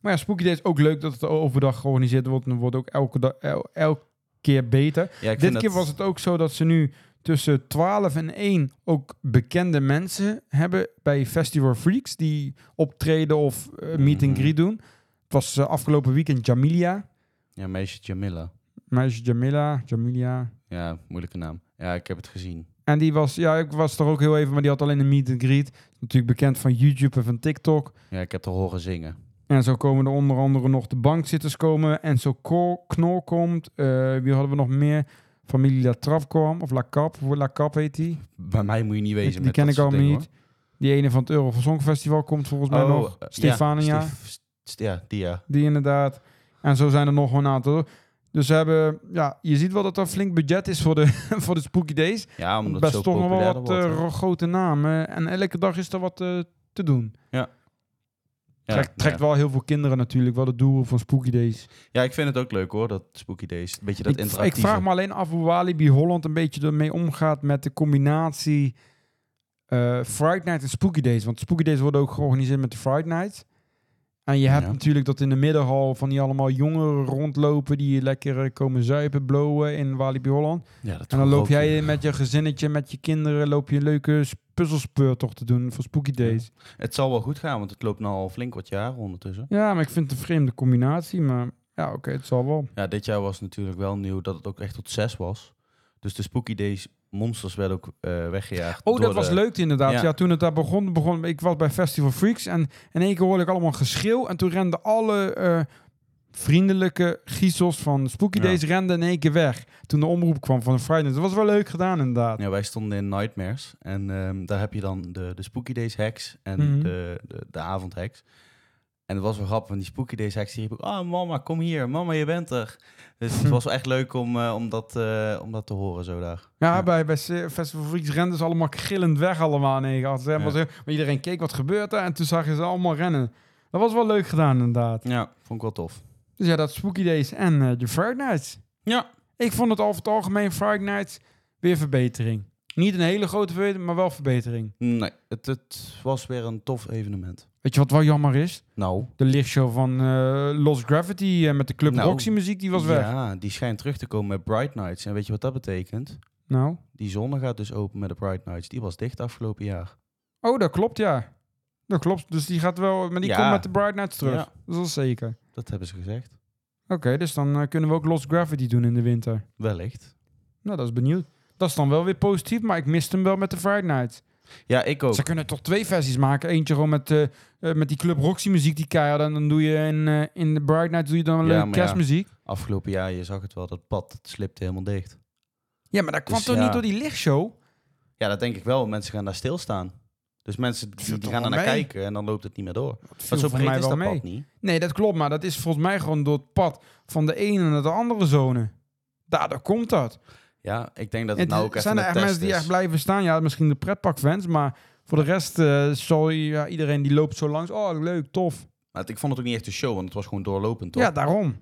Maar ja, Spooky Days is ook leuk dat het overdag georganiseerd wordt. En het wordt ook elke, dag, el, elke keer beter. Ja, Dit keer dat- was het ook zo dat ze nu tussen 12 en 1 ook bekende mensen hebben bij Festival Freaks die optreden of eh, meet and Mhm. greet doen. Het was eh, afgelopen weekend Jamilia. Ja, meisje Jamila. Meisje Jamila, Jamilia. Ja, moeilijke naam. Ja, ik heb het gezien. En die was, ja, ik was er ook heel even, maar die had alleen een meet and greet. Natuurlijk bekend van YouTube en van TikTok. Ja, ik heb er horen zingen. En zo komen er onder andere nog de bankzitters komen. En zo Knor komt. Eh, wie hadden we nog meer? Familie La Trap kwam. Of La Cap. Hoe La Cap heet die? Bij mij moet je niet wezen die met ken dat ik al niet. Die ene van het Eurovision Festival komt volgens mij hoor. nog. eh, Stefania. Ja, Stef- St- ja, die ja. Die inderdaad. En zo zijn er nog een aantal. Dus ze hebben, ja, je ziet wel dat er flink budget is voor de, voor de Spooky Days. Ja, omdat het Best zo toch nog wel wat wordt. eh, grote namen. En elke dag is er wat eh, te doen. ja, trekt trekt ja. wel heel veel kinderen natuurlijk. Wel het doel van Spooky Days. ja, ik vind het ook leuk hoor, dat Spooky Days. Een beetje dat ik, ik vraag me alleen af hoe Walibi Holland een beetje ermee omgaat met de combinatie Friday Night en Spooky Days. Want Spooky Days worden ook georganiseerd met de Friday Night. En je hebt Ja. natuurlijk dat in de middenhal van die allemaal jongeren rondlopen die lekker eh, komen zuipen, blowen in Walibi Holland. Ja, dat En dan loop jij weer. met je gezinnetje, met je kinderen, loop je een leuke puzzelspeurtocht te doen voor Spooky Days. Het zal wel goed gaan, want het loopt nu al flink wat jaren ondertussen. Ja, maar ik vind het een vreemde combinatie, maar ja, oké, het zal wel. Ja, dit jaar was natuurlijk wel nieuw dat het ook echt tot zes was. Dus de Spooky Days monsters werden ook eh, weggejaagd. Oh, dat was de- leuk inderdaad. Ja. Ja. toen het daar begon, begon, ik was bij Festival Freaks en in één keer hoorde ik allemaal geschreeuw. En toen renden alle eh, vriendelijke giezels van Spooky Ja. Days renden in één keer weg. Toen de omroep kwam van de Friday. Dat was wel leuk gedaan inderdaad. Ja, wij stonden in Nightmares. En ehm, daar heb je dan de, de Spooky Days hacks en Mhm. de, de, de avondhacks. En het was wel grappig, want die Spooky Days ook... Ah, mama, kom hier. Mama, je bent er. Dus het was wel echt leuk om, eh, om, dat, eh, om dat te horen zo daar. Ja, Ja. bij, bij Festival Freaks renden ze allemaal gillend weg allemaal Ja. zo- Maar iedereen keek wat gebeurt er en toen zag je ze allemaal rennen. Dat was wel leuk gedaan inderdaad. Ja, vond ik wel tof. Dus ja, dat Spooky Days en eh, de Friday Nights. Ja. Ik vond het over het algemeen Friday Nights weer verbetering. Niet een hele grote verbetering, maar wel verbetering. Nee, het, het was weer een tof evenement. Weet je wat wel jammer is? Nou, De lichtshow van eh, Lost Gravity eh, met de Club Nou, Roxy muziek, die was weg. Ja, die schijnt terug te komen met Bright Nights. En weet je wat dat betekent? Nou. Die zonne gaat dus open met de Bright Nights. Die was dicht afgelopen jaar. Oh, dat klopt, ja. Dat klopt. Dus die gaat wel, maar die Ja. komt met de Bright Nights terug. Ja. Dat is wel zeker. Dat hebben ze gezegd. Oké, dus dan eh, kunnen we ook Lost Gravity doen in de winter. Wellicht. Nou, dat is benieuwd. Dat is dan wel weer positief, maar ik miste hem wel met de Friday Nights. Ja, ik ook. Ze kunnen toch twee versies maken. Eentje gewoon met, eh, eh, met die Club Roxy muziek die keihard. En dan doe je in, eh, in de Bright Nights doe je dan een Ja, leuke ja. kerstmuziek. Afgelopen jaar, je zag het wel, dat pad het slipte helemaal dicht. Ja, maar dat kwam Dus toch ja. niet door die lichtshow? Ja, dat denk ik wel. Mensen gaan daar stilstaan. Dus mensen die, gaan er naar kijken en dan loopt het niet meer door. Dat zo voor breed mij is wel dat mee. pad niet. Nee, dat klopt, maar dat is volgens mij gewoon door het pad van de ene naar de andere zone. Daardoor komt dat. Ja, ik denk dat En het nou ook zijn even er echt mensen die echt blijven staan? Ja, misschien de pretparkfans, maar voor de rest eh, zal je- ja, iedereen die loopt zo langs. Oh, leuk, tof. Maar het- ik vond het ook niet echt een show, want het was gewoon doorlopend, toch? Ja, daarom.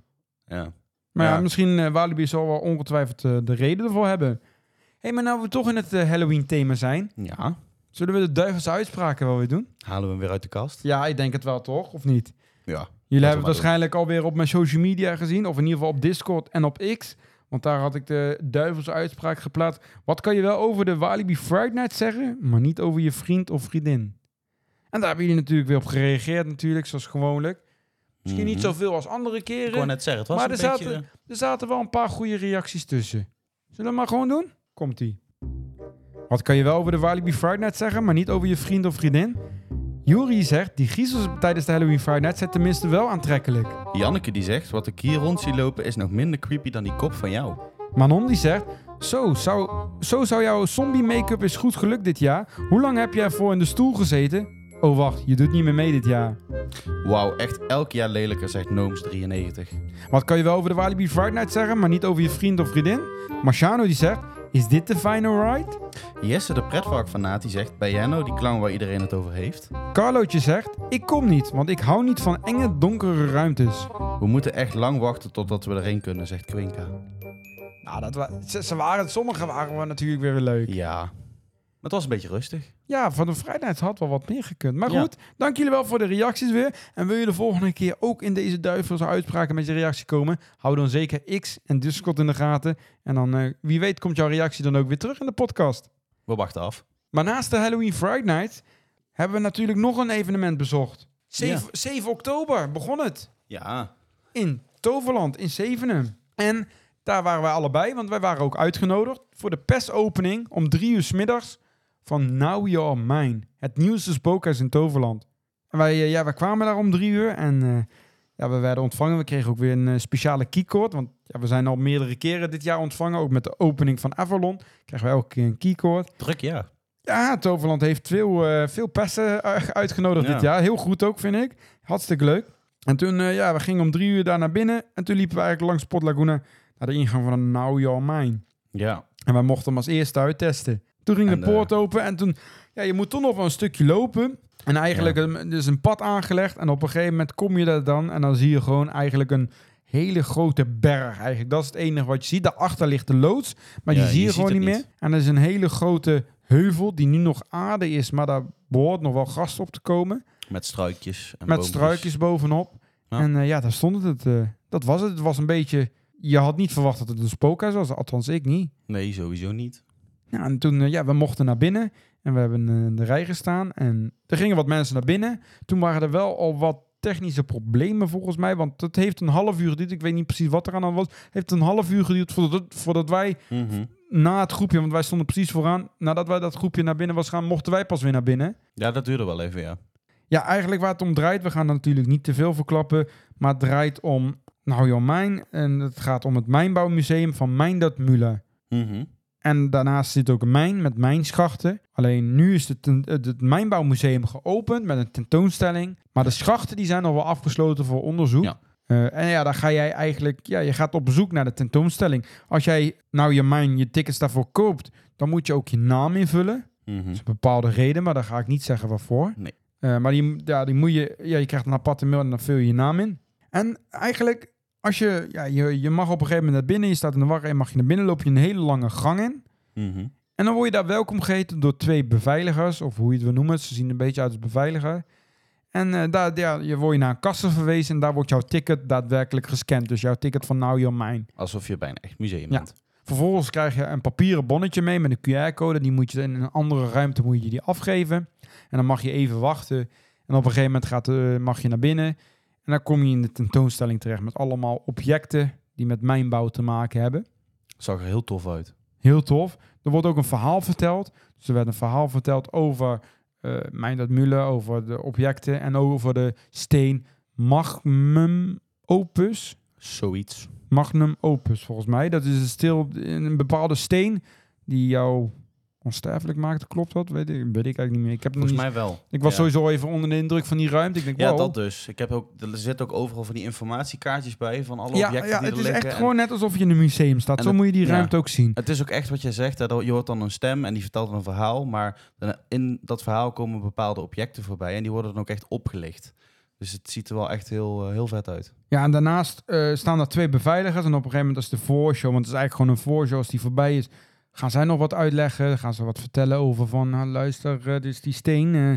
Ja. Maar ja, Ja. misschien eh Walibi zal wel ongetwijfeld eh, de reden ervoor hebben. Hé, hey, maar nou we toch in het eh, Halloween-thema zijn, Ja. zullen we de duivelse uitspraken wel weer doen? Halen we hem weer uit de kast? Ja, ik denk het wel, toch? Of niet? Ja. Jullie hebben het waarschijnlijk alweer op mijn social media gezien, of in ieder geval op Discord en op X. Want daar had ik de duivelse uitspraak geplaatst. Wat kan je wel over de Walibi Friday Night zeggen, maar niet over je vriend of vriendin? En daar hebben jullie natuurlijk weer op gereageerd, natuurlijk, zoals gewoonlijk. Misschien niet Mhm. zoveel als andere Ik keren. net zeggen, het was Maar een er beetje... zaten- Er zaten wel een paar goede reacties tussen. Zullen we maar gewoon doen? Komt-ie. Wat kan je wel over de Walibi Friday Night zeggen, maar niet over je vriend of vriendin? Juri zegt, die griezels tijdens de Halloween Friday Night zijn tenminste wel aantrekkelijk. Janneke die zegt, wat ik hier rond zie lopen is nog minder creepy dan die kop van jou. Manon die zegt, zo zou, zo zou jouw zombie make-up is goed gelukt dit jaar. Hoe lang heb je ervoor in de stoel gezeten? Oh wacht, je doet niet meer mee dit jaar. Wauw, echt elk jaar lelijker, zegt Nooms93. Wat kan je wel over de Walibi Friday Night zeggen, maar niet over je vriend of vriendin? Marciano die zegt, is dit de final ride? Jesse de pretparkfanaat die zegt, ben jij nou die clown waar iedereen het over heeft? Carlootje zegt, ik kom niet, want ik hou niet van enge, donkere ruimtes. We moeten echt lang wachten totdat we erheen kunnen, zegt Quinka. Ja, dat wa ze, ze waren, sommige waren natuurlijk weer leuk. Ja. Maar het was een beetje rustig. Ja, van de vrijheid had wel wat meer gekund. Maar Ja. goed, dank jullie wel voor de reacties weer. En wil je de volgende keer ook in deze duivelse uitspraken met je reactie komen? Hou dan zeker X en Discord in de gaten. En dan, eh, wie weet, komt jouw reactie dan ook weer terug in de podcast. We wachten af. Maar naast de Halloween Friday Night hebben we natuurlijk nog een evenement bezocht. 7, Ja. 7 oktober begon het Ja. in Toverland in Zevenum. En daar waren wij allebei, want wij waren ook uitgenodigd voor de persopening om drie uur 's middags van Now You're Mine, het nieuwste spookhuis in Toverland. En wij, eh, ja, wij kwamen daar om drie uur en eh, ja, we werden ontvangen. We kregen ook weer een eh, speciale keycord, want ja, we zijn al meerdere keren dit jaar ontvangen, ook met de opening van Avalon. Krijgen wij elke keer een keycord. Druk, ja. Ja, Toverland heeft veel, eh, veel persen eh, uitgenodigd Ja. dit jaar. Heel goed ook, vind ik. Hartstikke leuk. En toen, ja, we gingen om drie uur daar naar binnen. En toen liepen we eigenlijk langs Spot Laguna naar de ingang van Now Your Mine. Ja. En wij mochten hem als eerste uittesten. Toen ging En, de poort open en toen... Ja, je moet toch nog wel een stukje lopen. En eigenlijk Ja. een, er is een pad aangelegd. En op een gegeven moment kom je daar dan. En dan zie je gewoon eigenlijk een hele grote berg. Eigenlijk. Dat is het enige wat je ziet. Daarachter ligt de loods. Maar Ja, die zie je gewoon niet meer. niet. En er is een hele grote heuvel die nu nog aarde is. Maar daar behoort nog wel gras op te komen. Met struikjes. En met struikjes bovenop. Ja. En eh, ja, daar stond het. eh, dat was het. Het was een beetje... Je had niet verwacht dat het een spookhuis was. Althans, ik niet. Nee, sowieso niet. Ja, en toen, eh, ja, we mochten naar binnen en we hebben eh, de rij gestaan en er gingen wat mensen naar binnen. Toen waren er wel al wat technische problemen volgens mij, want het heeft een half uur geduurd. Ik weet niet precies wat er aan was. Het heeft een half uur geduurd voordat, voordat wij Mhm. na het groepje, want wij stonden precies vooraan, nadat wij dat groepje naar binnen was gaan, mochten wij pas weer naar binnen. Ja, dat duurde wel even, ja. Ja, eigenlijk waar het om draait, we gaan er natuurlijk niet te veel verklappen, maar het draait om Nou Jouw Mijn en het gaat om het Mijnbouwmuseum van Mijndert Müller. Mhm. En daarnaast zit ook een mijn met mijnschachten. Alleen nu is het, ten- het, mijnbouwmuseum geopend met een tentoonstelling. Maar de schachten die zijn nog wel afgesloten voor onderzoek. Ja. Eh, en ja, dan ga jij eigenlijk, ja, je gaat op bezoek naar de tentoonstelling. Als jij nou je mijn, je tickets daarvoor koopt, dan moet je ook je naam invullen. Mhm. Dat is een bepaalde reden, maar daar ga ik niet zeggen waarvoor. Nee. Eh, maar die, ja, die moet je, ja, je krijgt een aparte mail en dan vul je je naam in. En eigenlijk, als je, ja, je, je mag op een gegeven moment naar binnen, je staat in de wacht en mag je naar binnen, loop je een hele lange gang in. Mhm. En dan word je daar welkom geheten door twee beveiligers, of hoe je het wil noemen. Ze zien een beetje uit als beveiliger. En eh, daar ja, je word je naar een kassa verwezen en daar wordt jouw ticket daadwerkelijk gescand. Dus jouw ticket van Now You're Mine. Alsof je bij een echt museum Ja. bent. Vervolgens krijg je een papieren bonnetje mee met een QR-code. Die moet je in een andere ruimte moet je die afgeven. En dan mag je even wachten. En op een gegeven moment gaat, eh, mag je naar binnen. En dan kom je in de tentoonstelling terecht met allemaal objecten die met mijnbouw te maken hebben. Zag er heel tof uit. Heel tof. Er wordt ook een verhaal verteld. Dus er werd een verhaal verteld over eh Meindert Müller, over de objecten en over de steen Magnum Opus. Zoiets. Magnum Opus, volgens mij. Dat is een, stil, een bepaalde steen die jou onsterfelijk maakt. Klopt dat? Weet ik, weet ik eigenlijk niet meer. Ik, heb Volgens niet, mij wel. ik was Ja. sowieso even onder de indruk van die ruimte. Ik denk, Ja, wow. dat dus. Ik heb ook, er zitten ook overal van die informatiekaartjes bij van alle ja, objecten ja, die het er is liggen. echt En gewoon net alsof je in een museum staat. En Zo het- moet je die ja. ruimte ook zien. Het is ook echt wat je zegt. Dat je hoort dan een stem en die vertelt een verhaal. Maar in dat verhaal komen bepaalde objecten voorbij. En die worden dan ook echt opgelicht. Dus het ziet er wel echt heel, eh, heel vet uit. Ja, en daarnaast eh, staan er twee beveiligers. En op een gegeven moment is de voorshow, want het is eigenlijk gewoon een voorshow. Als die voorbij is, gaan zij nog wat uitleggen. Gaan ze wat vertellen over van, nou, luister, is die steen. eh,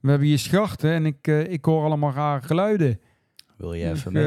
we hebben hier schachten en ik, eh, ik hoor allemaal rare geluiden. Wil je even mee?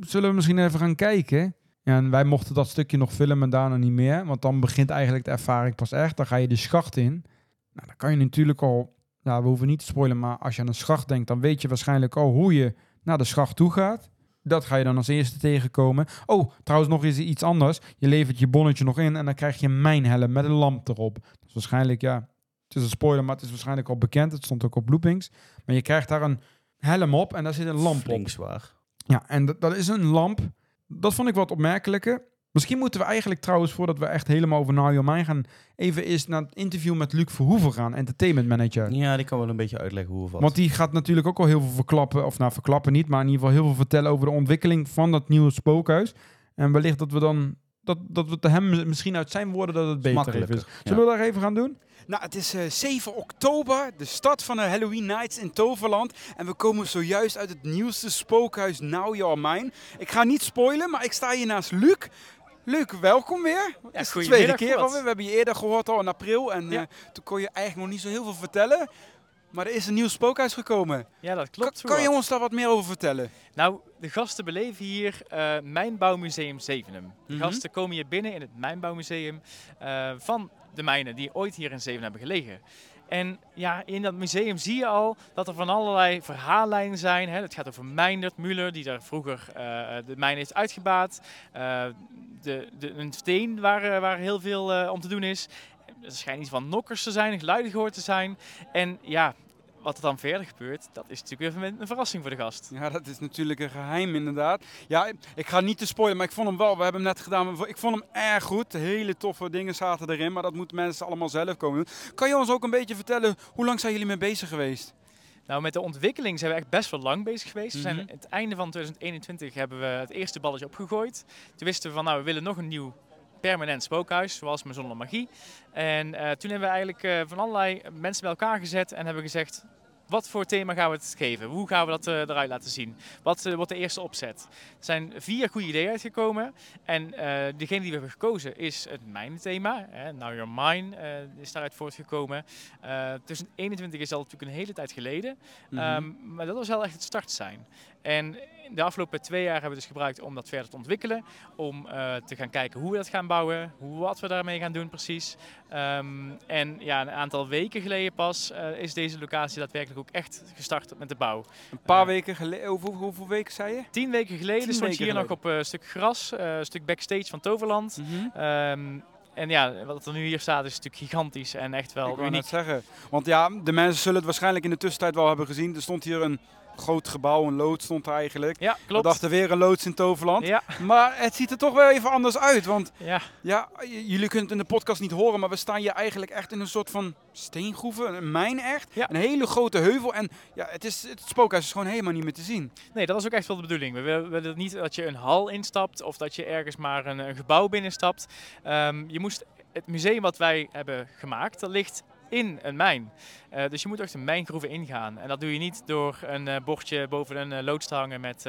zullen we misschien even gaan kijken? Ja, en wij mochten dat stukje nog filmen, daarna niet meer. Want dan begint eigenlijk de ervaring pas echt. Dan ga je de schacht in. Nou, dan kan je natuurlijk al... Ja, we hoeven niet te spoilen, maar als je aan een schacht denkt... dan weet je waarschijnlijk al hoe je naar de schacht toe gaat. Dat ga je dan als eerste tegenkomen. Oh, trouwens nog eens iets anders. Je levert je bonnetje nog in en dan krijg je een mijnhelm met een lamp erop. Dat is waarschijnlijk, ja... Het is een spoiler, maar het is waarschijnlijk al bekend. Het stond ook op loopings. Maar je krijgt daar een helm op en daar zit een lamp op. Flink zwaar. Ja, en dat, dat is een lamp. Dat vond ik wat opmerkelijker. Misschien moeten we eigenlijk trouwens, voordat we echt helemaal over Now Your Mind gaan, even eerst naar het interview met Luc Verhoeven gaan, entertainment manager. Ja, die kan wel een beetje uitleggen hoe of wat. Want die gaat natuurlijk ook al heel veel verklappen, of nou verklappen niet, maar in ieder geval heel veel vertellen over de ontwikkeling van dat nieuwe spookhuis. En wellicht dat we dan, dat, dat we te hem misschien uit zijn woorden dat het beter is. Zullen we daar even gaan doen? Nou, het is eh, 7 oktober, de start van de Halloween Nights in Toverland. En we komen zojuist uit het nieuwste spookhuis Now Your Mine. Ik ga niet spoilen, maar ik sta hier naast Luc. Leuk, welkom weer. Is de tweede keer alweer. We hebben je eerder gehoord al in april en Ja. eh, toen kon je eigenlijk nog niet zo heel veel vertellen. Maar er is een nieuw spookhuis gekomen. Ja, dat klopt. kan je ons daar wat meer over vertellen? Nou, de gasten beleven hier eh Mijnbouwmuseum Zevenum. De Mhm. gasten komen hier binnen in het Mijnbouwmuseum eh, van de mijnen die ooit hier in Zevenum hebben gelegen. En ja, in dat museum zie je al dat er van allerlei verhaallijnen zijn. Het gaat over Meindert Müller, die daar vroeger eh, de mijn heeft uitgebaat. Eh, de, de, een steen waar, eh, waar heel veel om te doen is. Er schijnt iets van nokkers te zijn, geluiden gehoord te zijn. En ja, wat er dan verder gebeurt, dat is natuurlijk even een verrassing voor de gast. Ja, dat is natuurlijk een geheim inderdaad. Ja, ik ga niet te spoilen, maar ik vond hem wel, we hebben hem net gedaan, ik vond hem erg goed. Hele toffe dingen zaten erin, maar dat moeten mensen allemaal zelf komen doen. Kan je ons ook een beetje vertellen, hoe lang zijn jullie mee bezig geweest? Nou, met de ontwikkeling zijn we echt best wel lang bezig geweest. We zijn Mhm. het einde van 2021 hebben we het eerste balletje opgegooid. Toen wisten we van, nou, we willen nog een nieuw permanent spookhuis, zoals Maison zonder Magie. En eh, toen hebben we eigenlijk eh, van allerlei mensen bij elkaar gezet en hebben gezegd... Wat voor thema gaan we het geven? Hoe gaan we dat eh, eruit laten zien? Wat wordt de eerste opzet? Er zijn vier goede ideeën uitgekomen. En degene die we hebben gekozen is het mijnthema. Hè, Now Your Mine is daaruit voortgekomen. Eh 2021 is al natuurlijk een hele tijd geleden. Mhm. Ehm, maar dat was wel echt het startsein. En de afgelopen twee jaar hebben we dus gebruikt om dat verder te ontwikkelen. Om eh, te gaan kijken hoe we dat gaan bouwen, hoe, wat we daarmee gaan doen precies. Ehm, en ja, een aantal weken geleden pas eh, is deze locatie daadwerkelijk ook echt gestart met de bouw. een paar eh, weken geleden, hoeveel, hoeveel weken zei je? Tien weken geleden Tien stond je hier nog op een stuk gras, een stuk backstage van Toverland. Mhm. Ehm, en ja, wat er nu hier staat is natuurlijk gigantisch en echt wel Ik uniek. net zeggen. Want ja, de mensen zullen het waarschijnlijk in de tussentijd wel hebben gezien. Er stond hier een groot gebouw, een loods stond er eigenlijk. Ja, We klopt. dachten weer een loods in Toverland. Ja, Maar het ziet er toch wel even anders uit. Want ja. ja, jullie kunnen het in de podcast niet horen, maar we staan hier eigenlijk echt in een soort van steengroeven. Een mijn echt. Ja. Een hele grote heuvel. En ja, het, is, het spookhuis is gewoon helemaal niet meer te zien. Nee, dat was ook echt wel de bedoeling. We willen, we niet dat je een hal instapt of dat je ergens maar een, een gebouw binnenstapt. Ehm, je moest, het museum wat wij hebben gemaakt, dat ligt in een mijn. Eh, dus je moet echt een mijngroeven ingaan. En dat doe je niet door een eh, bordje boven een eh, loods te hangen met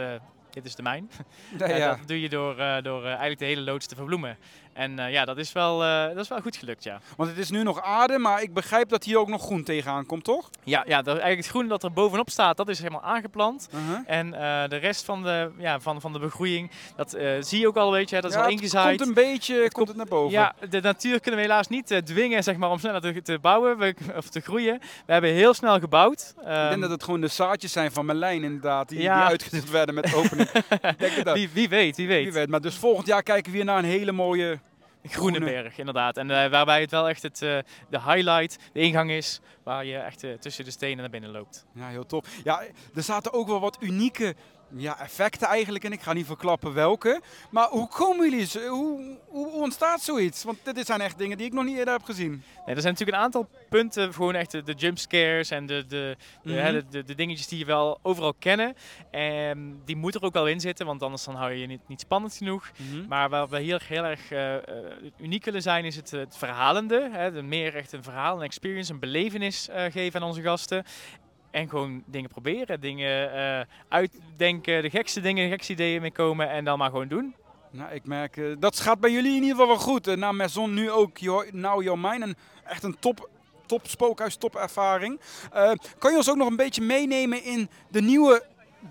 dit is de mijn. Ja, ja. Dat doe je door, door eigenlijk de hele loods te verbloemen. En eh, ja, dat is, wel, eh, dat is wel goed gelukt, ja. Want het is nu nog aarde, maar ik begrijp dat hier ook nog groen tegenaan komt, toch? Ja, ja dat, eigenlijk het groen dat er bovenop staat, dat is helemaal aangeplant. Uh-huh. En eh, de rest van de, ja, van, van de begroeiing, dat zie je ook al, weet je, dat is Ja, al het ingezaaid. komt een beetje komt komt- het naar boven. Ja, de natuur kunnen we helaas niet dwingen zeg maar, om sneller te, te bouwen we- of te groeien. We hebben heel snel gebouwd. Ik Ehm, denk dat het gewoon de zaadjes zijn van Merlijn inderdaad, die, Ja. die uitgedeeld werden met de opening. Denk het dat. wie, wie weet, wie weet. Wie weet. Maar dus volgend jaar kijken we weer naar een hele mooie... Groene berg, inderdaad. En eh, waarbij het wel echt het, eh, de highlight, de ingang is, waar je echt eh, tussen de stenen naar binnen loopt. Ja, heel top. Ja, er zaten ook wel wat unieke ja, effecten eigenlijk in. Ik ga niet verklappen welke. Maar hoe komen jullie? Hoe, hoe, ontstaat zoiets? Want dit zijn echt dingen die ik nog niet eerder heb gezien. Nee, er zijn natuurlijk een aantal punten, gewoon echt de, de jumpscares en de, de, de, Mhm. de, dingetjes die je wel overal kennen. En die moeten er ook wel in zitten, want anders dan hou je je niet, niet spannend genoeg. Maar waar we hier heel erg eh, eh, uniek willen zijn, is het, het verhalende. Hè, meer echt een verhaal, een experience, een belevenis eh, geven aan onze gasten. En gewoon dingen proberen, dingen eh, uitdenken, de gekste dingen, de gekste ideeën mee komen en dan maar gewoon doen. Nou, ik merk, eh, dat gaat bij jullie in ieder geval wel goed. Eh, na Maison nu ook Your Mine. Een, echt een top, top spookhuis, top ervaring. Kan je ons ook nog een beetje meenemen in de nieuwe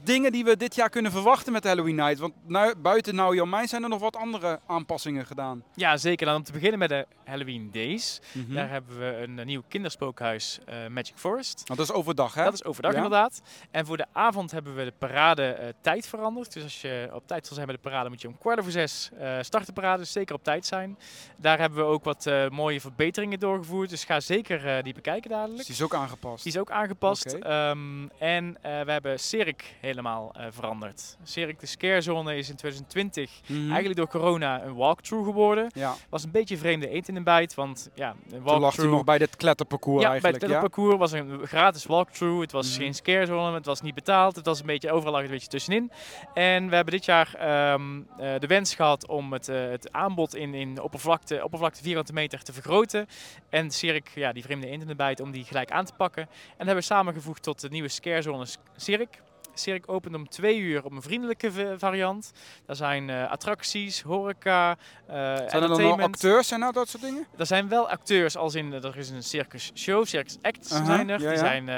dingen die we dit jaar kunnen verwachten met Halloween Night? Want nou, buiten Now Your Mine zijn er nog wat andere aanpassingen gedaan. Ja, zeker. Dan om te beginnen met de Halloween Days. Mhm. Daar hebben we een, eh, nieuw kinderspookhuis, eh, Magic Forest. Want dat is overdag, hè? Dat is overdag Ja. inderdaad. En voor de avond hebben we de parade eh, tijd veranderd. Dus als je op tijd wil zijn bij de parade, moet je om kwart over zes eh starten de parade. Dus zeker op tijd zijn. Daar hebben we ook wat mooie verbeteringen doorgevoerd. Dus ga zeker die bekijken dadelijk. Dus die is ook aangepast. Die is ook aangepast. Oké. Ehm, en we hebben Cirk helemaal eh, veranderd. Cirk, de scarezone, is in 2020 Mhm. eigenlijk door corona een walkthrough geworden. Ja, Was een beetje vreemde eet in de bijt, want ja, een toen lag hij walkthrough... nog bij dit kletterparcours ja, eigenlijk. bij het ja? parcours was een gratis walkthrough. Het was Mhm. geen scarezone, het was niet betaald. Het was een beetje overal lag het een beetje tussenin. En we hebben dit jaar ehm, eh, de wens gehad om het, eh, het aanbod in, in oppervlakte, oppervlakte vierkante meter te vergroten. En Cirk, ja, die vreemde eend in de bijt, om die gelijk aan te pakken. En dat hebben we samengevoegd tot de nieuwe scarezone Cirk. Cirque opent om twee uur op een vriendelijke variant. Daar zijn eh, attracties, horeca, eh Zijn er dan acteurs en nou dat soort dingen? Er zijn wel acteurs, als in, eh, er is een circus show, circus acts zijn er. ja, Die zijn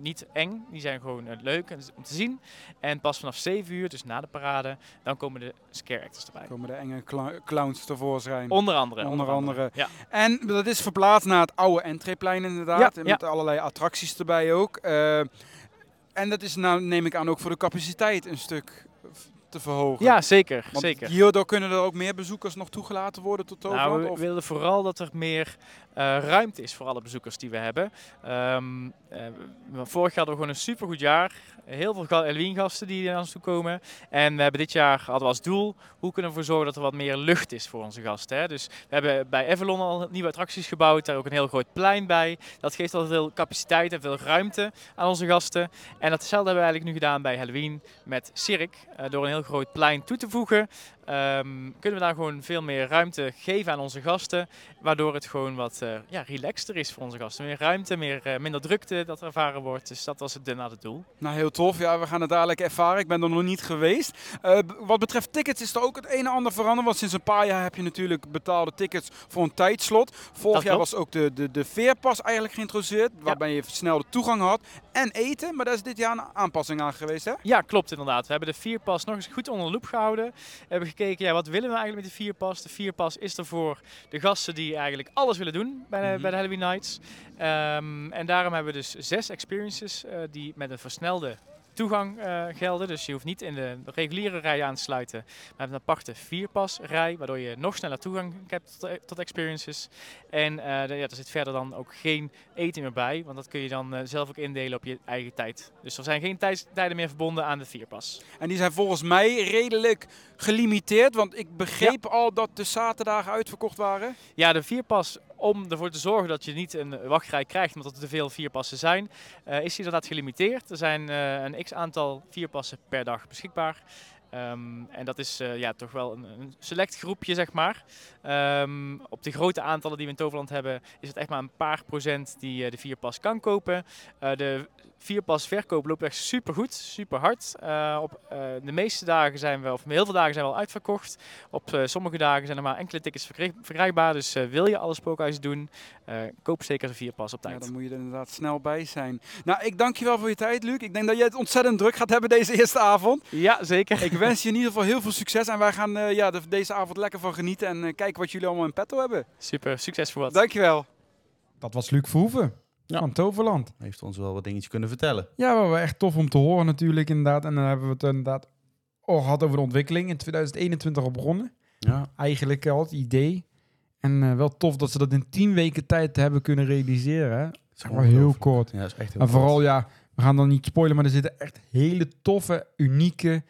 niet eng, die zijn gewoon leuk om te zien. En pas vanaf 7 uur, dus na de parade, dan komen de scare actors erbij. Komen de enge clowns tevoorschijn. Onder andere. Onder andere. Ja. En dat is verplaatst naar het oude entreeplein inderdaad. Ja, met allerlei attracties erbij ook. En dat is nou, neem ik aan, ook voor de capaciteit een stuk te verhogen. ja, zeker. Want zeker. hierdoor kunnen er ook meer bezoekers nog toegelaten worden tot Toverland? Nou, we of? willen vooral dat er meer ruimte is voor alle bezoekers die we hebben. Ehm, eh, vorig jaar hadden we gewoon een supergoed jaar. Heel veel ga- Halloween-gasten die naar ons toe komen. En we hebben dit jaar hadden we als doel, hoe kunnen we ervoor zorgen dat er wat meer lucht is voor onze gasten. Hè? Dus we hebben bij Avalon al nieuwe attracties gebouwd, daar ook een heel groot plein bij. Dat geeft al veel capaciteit en veel ruimte aan onze gasten. En datzelfde hebben we eigenlijk nu gedaan bij Halloween met Cirque. Eh, door een heel groot plein toe te voegen, ehm, kunnen we daar gewoon veel meer ruimte geven aan onze gasten. Waardoor het gewoon wat eh, ja, relaxter is voor onze gasten. Meer ruimte, meer, eh, minder drukte dat er ervaren wordt. Dus dat was het inderdaad het doel. Nou, heel tof. Ja, we gaan het dadelijk ervaren. Ik ben er nog niet geweest. Eh, wat betreft tickets is er ook het een en ander veranderd. Want sinds een paar jaar heb je natuurlijk betaalde tickets voor een tijdslot. Vorig Dat jaar klopt. was ook de, de, de veerpas eigenlijk geïntroduceerd. Waarbij je versnelde toegang had. En eten. Maar daar is dit jaar een aanpassing aan geweest, hè? Ja, klopt inderdaad. We hebben de vierpas nog eens goed onder de loep gehouden. We hebben gekeken, ja, wat willen we eigenlijk met de vierpas? De vierpas is er voor de gasten die eigenlijk alles willen doen bij de, Mhm. bij de Halloween Nights. Ehm, en daarom hebben we dus zes experiences eh, die met een versnelde toegang eh, gelden. Dus je hoeft niet in de reguliere rij aan te sluiten. Maar we hebben een aparte vierpasrij, waardoor je nog sneller toegang hebt tot, tot experiences. En eh, de- ja, er zit verder dan ook geen eten meer bij, want dat kun je dan eh, zelf ook indelen op je eigen tijd. Dus er zijn geen tijds- tijden meer verbonden aan de vierpas. En die zijn volgens mij redelijk gelimiteerd. Want ik begreep al dat de zaterdagen uitverkocht waren. Ja, de vierpas, om ervoor te zorgen dat je niet een wachtrij krijgt omdat er te veel vierpassen zijn, eh, is die inderdaad gelimiteerd. Er zijn eh, een x-aantal vierpassen per dag beschikbaar. Ehm, en dat is eh, ja, toch wel een, een select groepje, zeg maar. Ehm, op de grote aantallen die we in Toverland hebben, is het echt maar een paar procent die de vierpas kan kopen. De vierpas verkoop loopt echt super goed, super hard. Eh, op eh, de meeste dagen zijn we, of heel veel dagen zijn we al uitverkocht. Op eh, sommige dagen zijn er maar enkele tickets verkri- verkrijgbaar. Dus eh, wil je alle spookhuizen doen, eh, koop zeker de vierpas op Ja, tijd. dan moet je er inderdaad snel bij zijn. Nou, ik dank je wel voor je tijd, Luc. Ik denk dat jij het ontzettend druk gaat hebben deze eerste avond. Ja, zeker. Ik wens je in ieder geval heel veel succes. En wij gaan eh, ja, de- deze avond lekker van genieten. En kijken wat jullie allemaal in petto hebben. Super, succes voor wat. Dankjewel. Dat was Luc Verhoeven Ja. van Toverland. Heeft ons wel wat dingetjes kunnen vertellen. Ja, wel wel echt tof om te horen natuurlijk inderdaad. En dan hebben we het inderdaad oh, gehad over de ontwikkeling. In 2021 al begonnen. Ja. Eigenlijk al het idee. En eh, wel tof dat ze dat in tien weken tijd hebben kunnen realiseren. Hè? Het is Wel heel kort. Ja, dat is echt heel En vooral, kort. ja, we gaan dan niet spoilen, maar er zitten echt hele toffe, unieke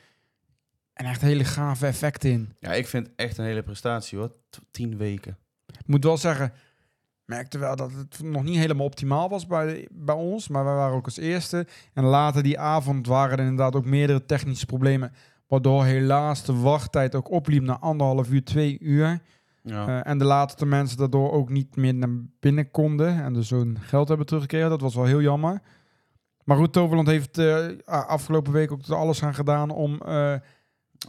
en echt hele gave effecten in. Ja, ik vind het echt een hele prestatie hoor. T- Tien weken. Ik moet wel zeggen, merkte wel dat het nog niet helemaal optimaal was bij, bij ons, maar wij waren ook als eerste. En later die avond waren er inderdaad ook meerdere technische problemen, waardoor helaas de wachttijd ook opliep naar anderhalf uur, twee uur. Ja. Eh, en de laatste mensen daardoor ook niet meer naar binnen konden en dus hun geld hebben teruggekregen. Dat was wel heel jammer. Maar goed, Toverland heeft a- afgelopen week ook alles aan gedaan om eh, Alles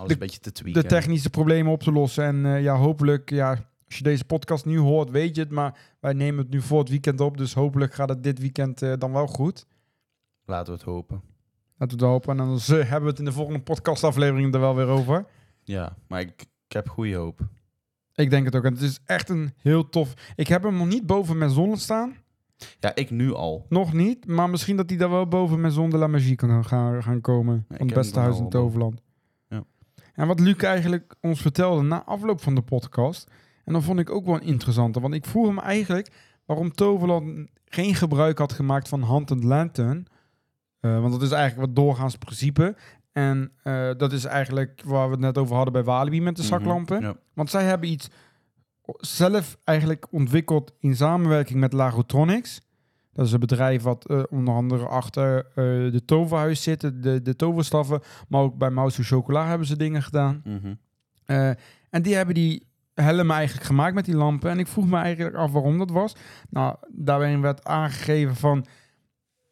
de- een beetje te tweaken. de technische problemen op te lossen. En ja, hopelijk, ja, als je deze podcast nu hoort, weet je het. Maar wij nemen het nu voor het weekend op. Dus hopelijk gaat het dit weekend eh, dan wel goed. Laten we het hopen. Laten we het hopen. En dan hebben we het in de volgende podcastaflevering er wel weer over. Ja, maar ik, ik heb goede hoop. Ik denk het ook. En het is echt een heel tof... Ik heb hem nog niet boven mijn zon staan. Ja, ik nu al. Nog niet. Maar misschien dat hij daar wel boven mijn zon de la magie kan gaan, gaan komen. van het beste huis in. Toverland. Ja. En wat Luc eigenlijk ons vertelde na afloop van de podcast. En dan vond ik ook wel een interessante. Want ik vroeg hem eigenlijk waarom Toverland geen gebruik had gemaakt van Hand and Lantern. Eh, want dat is eigenlijk wat doorgaans principe. En eh, dat is eigenlijk waar we het net over hadden bij Walibi met de Mhm, zaklampen. Ja. Want zij hebben iets zelf eigenlijk ontwikkeld in samenwerking met Lagotronics. Dat is een bedrijf wat eh, onder andere achter de toverhuis zit, de, de toverstaffen. Maar ook bij Mouse Chocola hebben ze dingen gedaan. Mhm. En die hebben die helmen eigenlijk gemaakt met die lampen. En ik vroeg me eigenlijk af waarom dat was. Nou, daarin werd aangegeven van...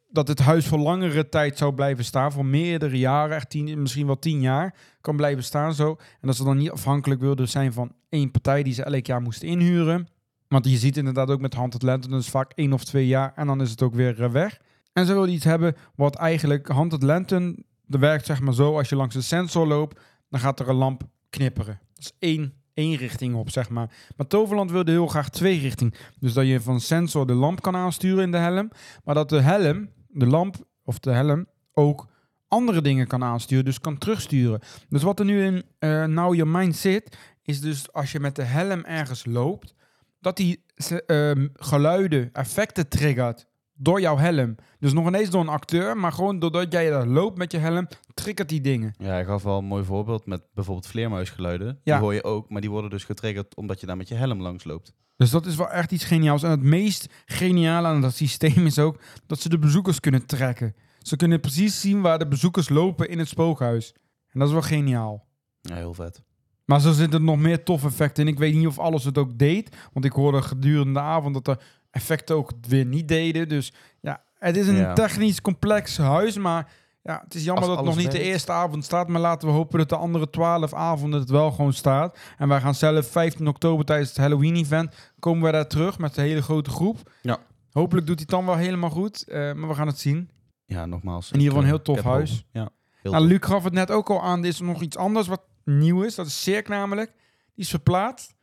dat het huis voor langere tijd zou blijven staan, voor meerdere jaren, echt tien, misschien wel tien jaar, kan blijven staan zo. En dat ze dan niet afhankelijk wilden zijn van één partij die ze elk jaar moesten inhuren. Want je ziet inderdaad ook met Haunted Lantern, dat is vaak één of twee jaar en dan is het ook weer eh, weg. En ze wilden iets hebben wat eigenlijk Haunted Lantern, dat werkt zeg maar zo, als je langs een sensor loopt, dan gaat er een lamp knipperen. Dat is één, één richting op, zeg maar. Maar Toverland wilde heel graag twee richting. Dus dat je van sensor de lamp kan aansturen in de helm, maar dat de helm, de lamp of de helm, ook andere dingen kan aansturen, dus kan terugsturen. Dus wat er nu in eh Now Mind zit, is dus als je met de helm ergens loopt, dat die ehm, geluiden, effecten triggert door jouw helm. Dus nog ineens door een acteur, maar gewoon doordat jij daar loopt met je helm, triggert die dingen. Ja, hij gaf wel een mooi voorbeeld met bijvoorbeeld vleermuisgeluiden. Ja. Die hoor je ook, maar die worden dus getriggerd omdat je daar met je helm langs loopt. Dus dat is wel echt iets geniaals. En het meest geniale aan dat systeem is ook dat ze de bezoekers kunnen trekken. Ze kunnen precies zien waar de bezoekers lopen in het spookhuis. En dat is wel geniaal. Ja, heel vet. Maar zo zitten er nog meer tof effecten in. Ik weet niet of alles het ook deed. Want ik hoorde gedurende de avond dat er effecten ook weer niet deden. Dus ja, het is een Ja. technisch complex huis. Maar ja, het is jammer Als dat het nog niet de eerste avond staat. Maar laten we hopen dat de andere twaalf avonden het wel gewoon staat. En wij gaan zelf 15 oktober tijdens het Halloween-event... komen we daar terug met een hele grote groep. Ja. Hopelijk doet hij dan wel helemaal goed. eh, maar we gaan het zien. Ja, nogmaals. In ieder geval een heel eh, tof heb huis. Ja, heel Nou. Luc gaf het net ook al aan. Er is nog iets anders wat nieuw is. Dat is Cirque namelijk. Die is verplaatst.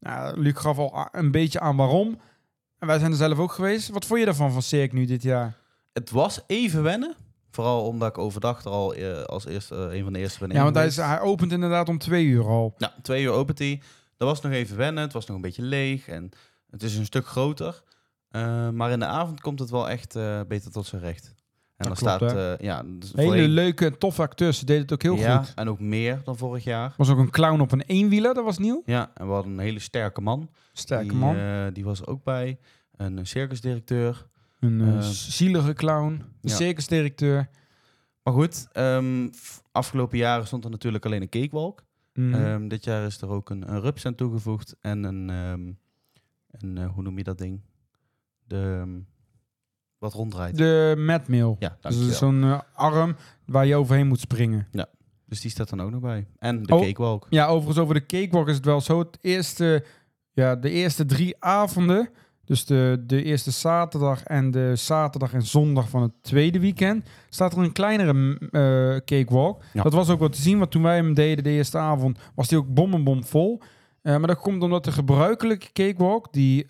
Nou, Luc gaf al een beetje aan waarom. En wij zijn er zelf ook geweest. Wat vond je daarvan van Cirque nu dit jaar? Het was even wennen. Vooral omdat ik overdag er al eh, als eerste, eh, een van de eerste ben Ja, want hij, is, hij opent inderdaad om twee uur al. Ja, twee uur opent hij. Dat was nog even wennen. Het was nog een beetje leeg. En het is een stuk groter. Eh, maar in de avond komt het wel echt beter tot zijn recht. En Dat dan klopt, staat... eh, ja, dus Hele voorheen- leuke en toffe acteurs. Ze deden het ook heel ja, goed. En ook meer dan vorig jaar. Was ook een clown op een eenwieler. Dat was nieuw. Ja, en we hadden een hele sterke man. Sterke die, man. eh, die was er ook bij. Een eh, circusdirecteur. een eh, eh, zielige clown. Een ja. circusdirecteur. Maar goed, ehm, f- afgelopen jaren stond er natuurlijk alleen een cakewalk. Mm. Ehm, dit jaar is er ook een, een rups aan toegevoegd. En een, ehm, een eh, hoe noem je dat ding? De, ehm, wat ronddraait. de Madmail. ja, Dus dankjewel. is zo'n eh, arm waar je overheen moet springen. Dus die staat dan ook nog bij. En de Oh. cakewalk. Ja, overigens over de cakewalk is het wel zo. Het eerste, ja, de eerste drie avonden, dus de, de eerste zaterdag en de zaterdag en zondag van het tweede weekend, staat er een kleinere eh, cakewalk. Ja. Dat was ook wat te zien, want toen wij hem deden de eerste avond, was die ook bom en bom vol. Eh, maar dat komt omdat de gebruikelijke cakewalk, die,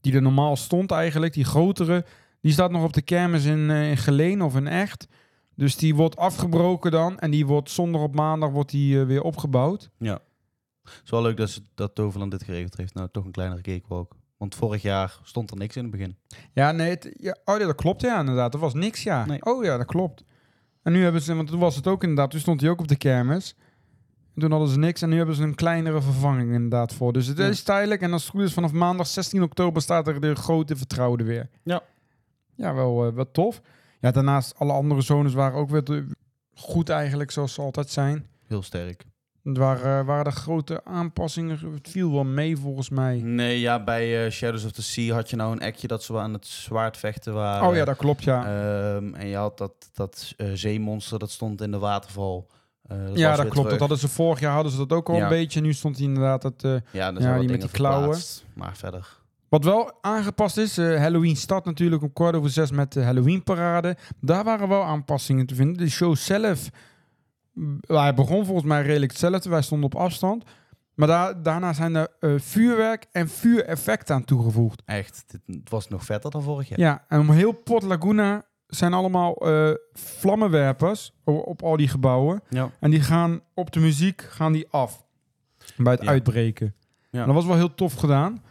die er normaal stond eigenlijk, die grotere, die staat nog op de kermis in, eh, in Geleen of in Echt. Dus die wordt afgebroken dan en die wordt zondag op maandag wordt die, eh, weer opgebouwd. Het is wel leuk dat, ze, dat Toverland dit geregeld heeft. Nou, toch een kleinere cakewalk. Want vorig jaar stond er niks in het begin. Ja, nee, het, ja, oh ja, dat klopt ja, inderdaad. Er was niks, ja. Nee. Oh ja, dat klopt. En nu hebben ze, want toen was het ook inderdaad, toen stond hij ook op de kermis. En toen hadden ze niks en nu hebben ze een kleinere vervanging inderdaad voor. Dus het Ja. is tijdelijk en als het goed is vanaf maandag 16 oktober staat er de grote vertrouwde weer. Ja. Ja, wel, eh, wel tof. Ja, daarnaast alle andere zones waren ook weer goed eigenlijk, zoals ze altijd zijn. Heel sterk. Het waren, eh, waren er grote aanpassingen, het viel wel mee volgens mij. Nee, ja, bij eh, Shadows of the Sea had je nou een ekje dat ze aan het zwaard vechten waren. Oh ja, dat klopt ja. Ehm, en je had dat, dat eh, zeemonster dat stond in de waterval. Dat ja, dat klopt. Dat hadden ze vorig jaar hadden ze dat ook al Ja. een beetje. Nu stond hij inderdaad het, eh, Ja, Ja, die wat met die klauwen. Maar verder. Wat wel aangepast is, eh, Halloween start natuurlijk om kwart over zes met de Halloween parade. Daar waren wel aanpassingen te vinden. De show zelf, hij begon volgens mij redelijk hetzelfde. Wij stonden op afstand. Maar daar, daarna zijn er eh, vuurwerk en vuureffecten aan toegevoegd. Echt, het was nog vetter dan vorig jaar. Ja, en om heel Port Laguna zijn allemaal eh, vlammenwerpers o- op al die gebouwen. Ja. En die gaan op de muziek gaan die af. Bij het Ja. uitbreken. Ja. En dat was wel heel tof gedaan.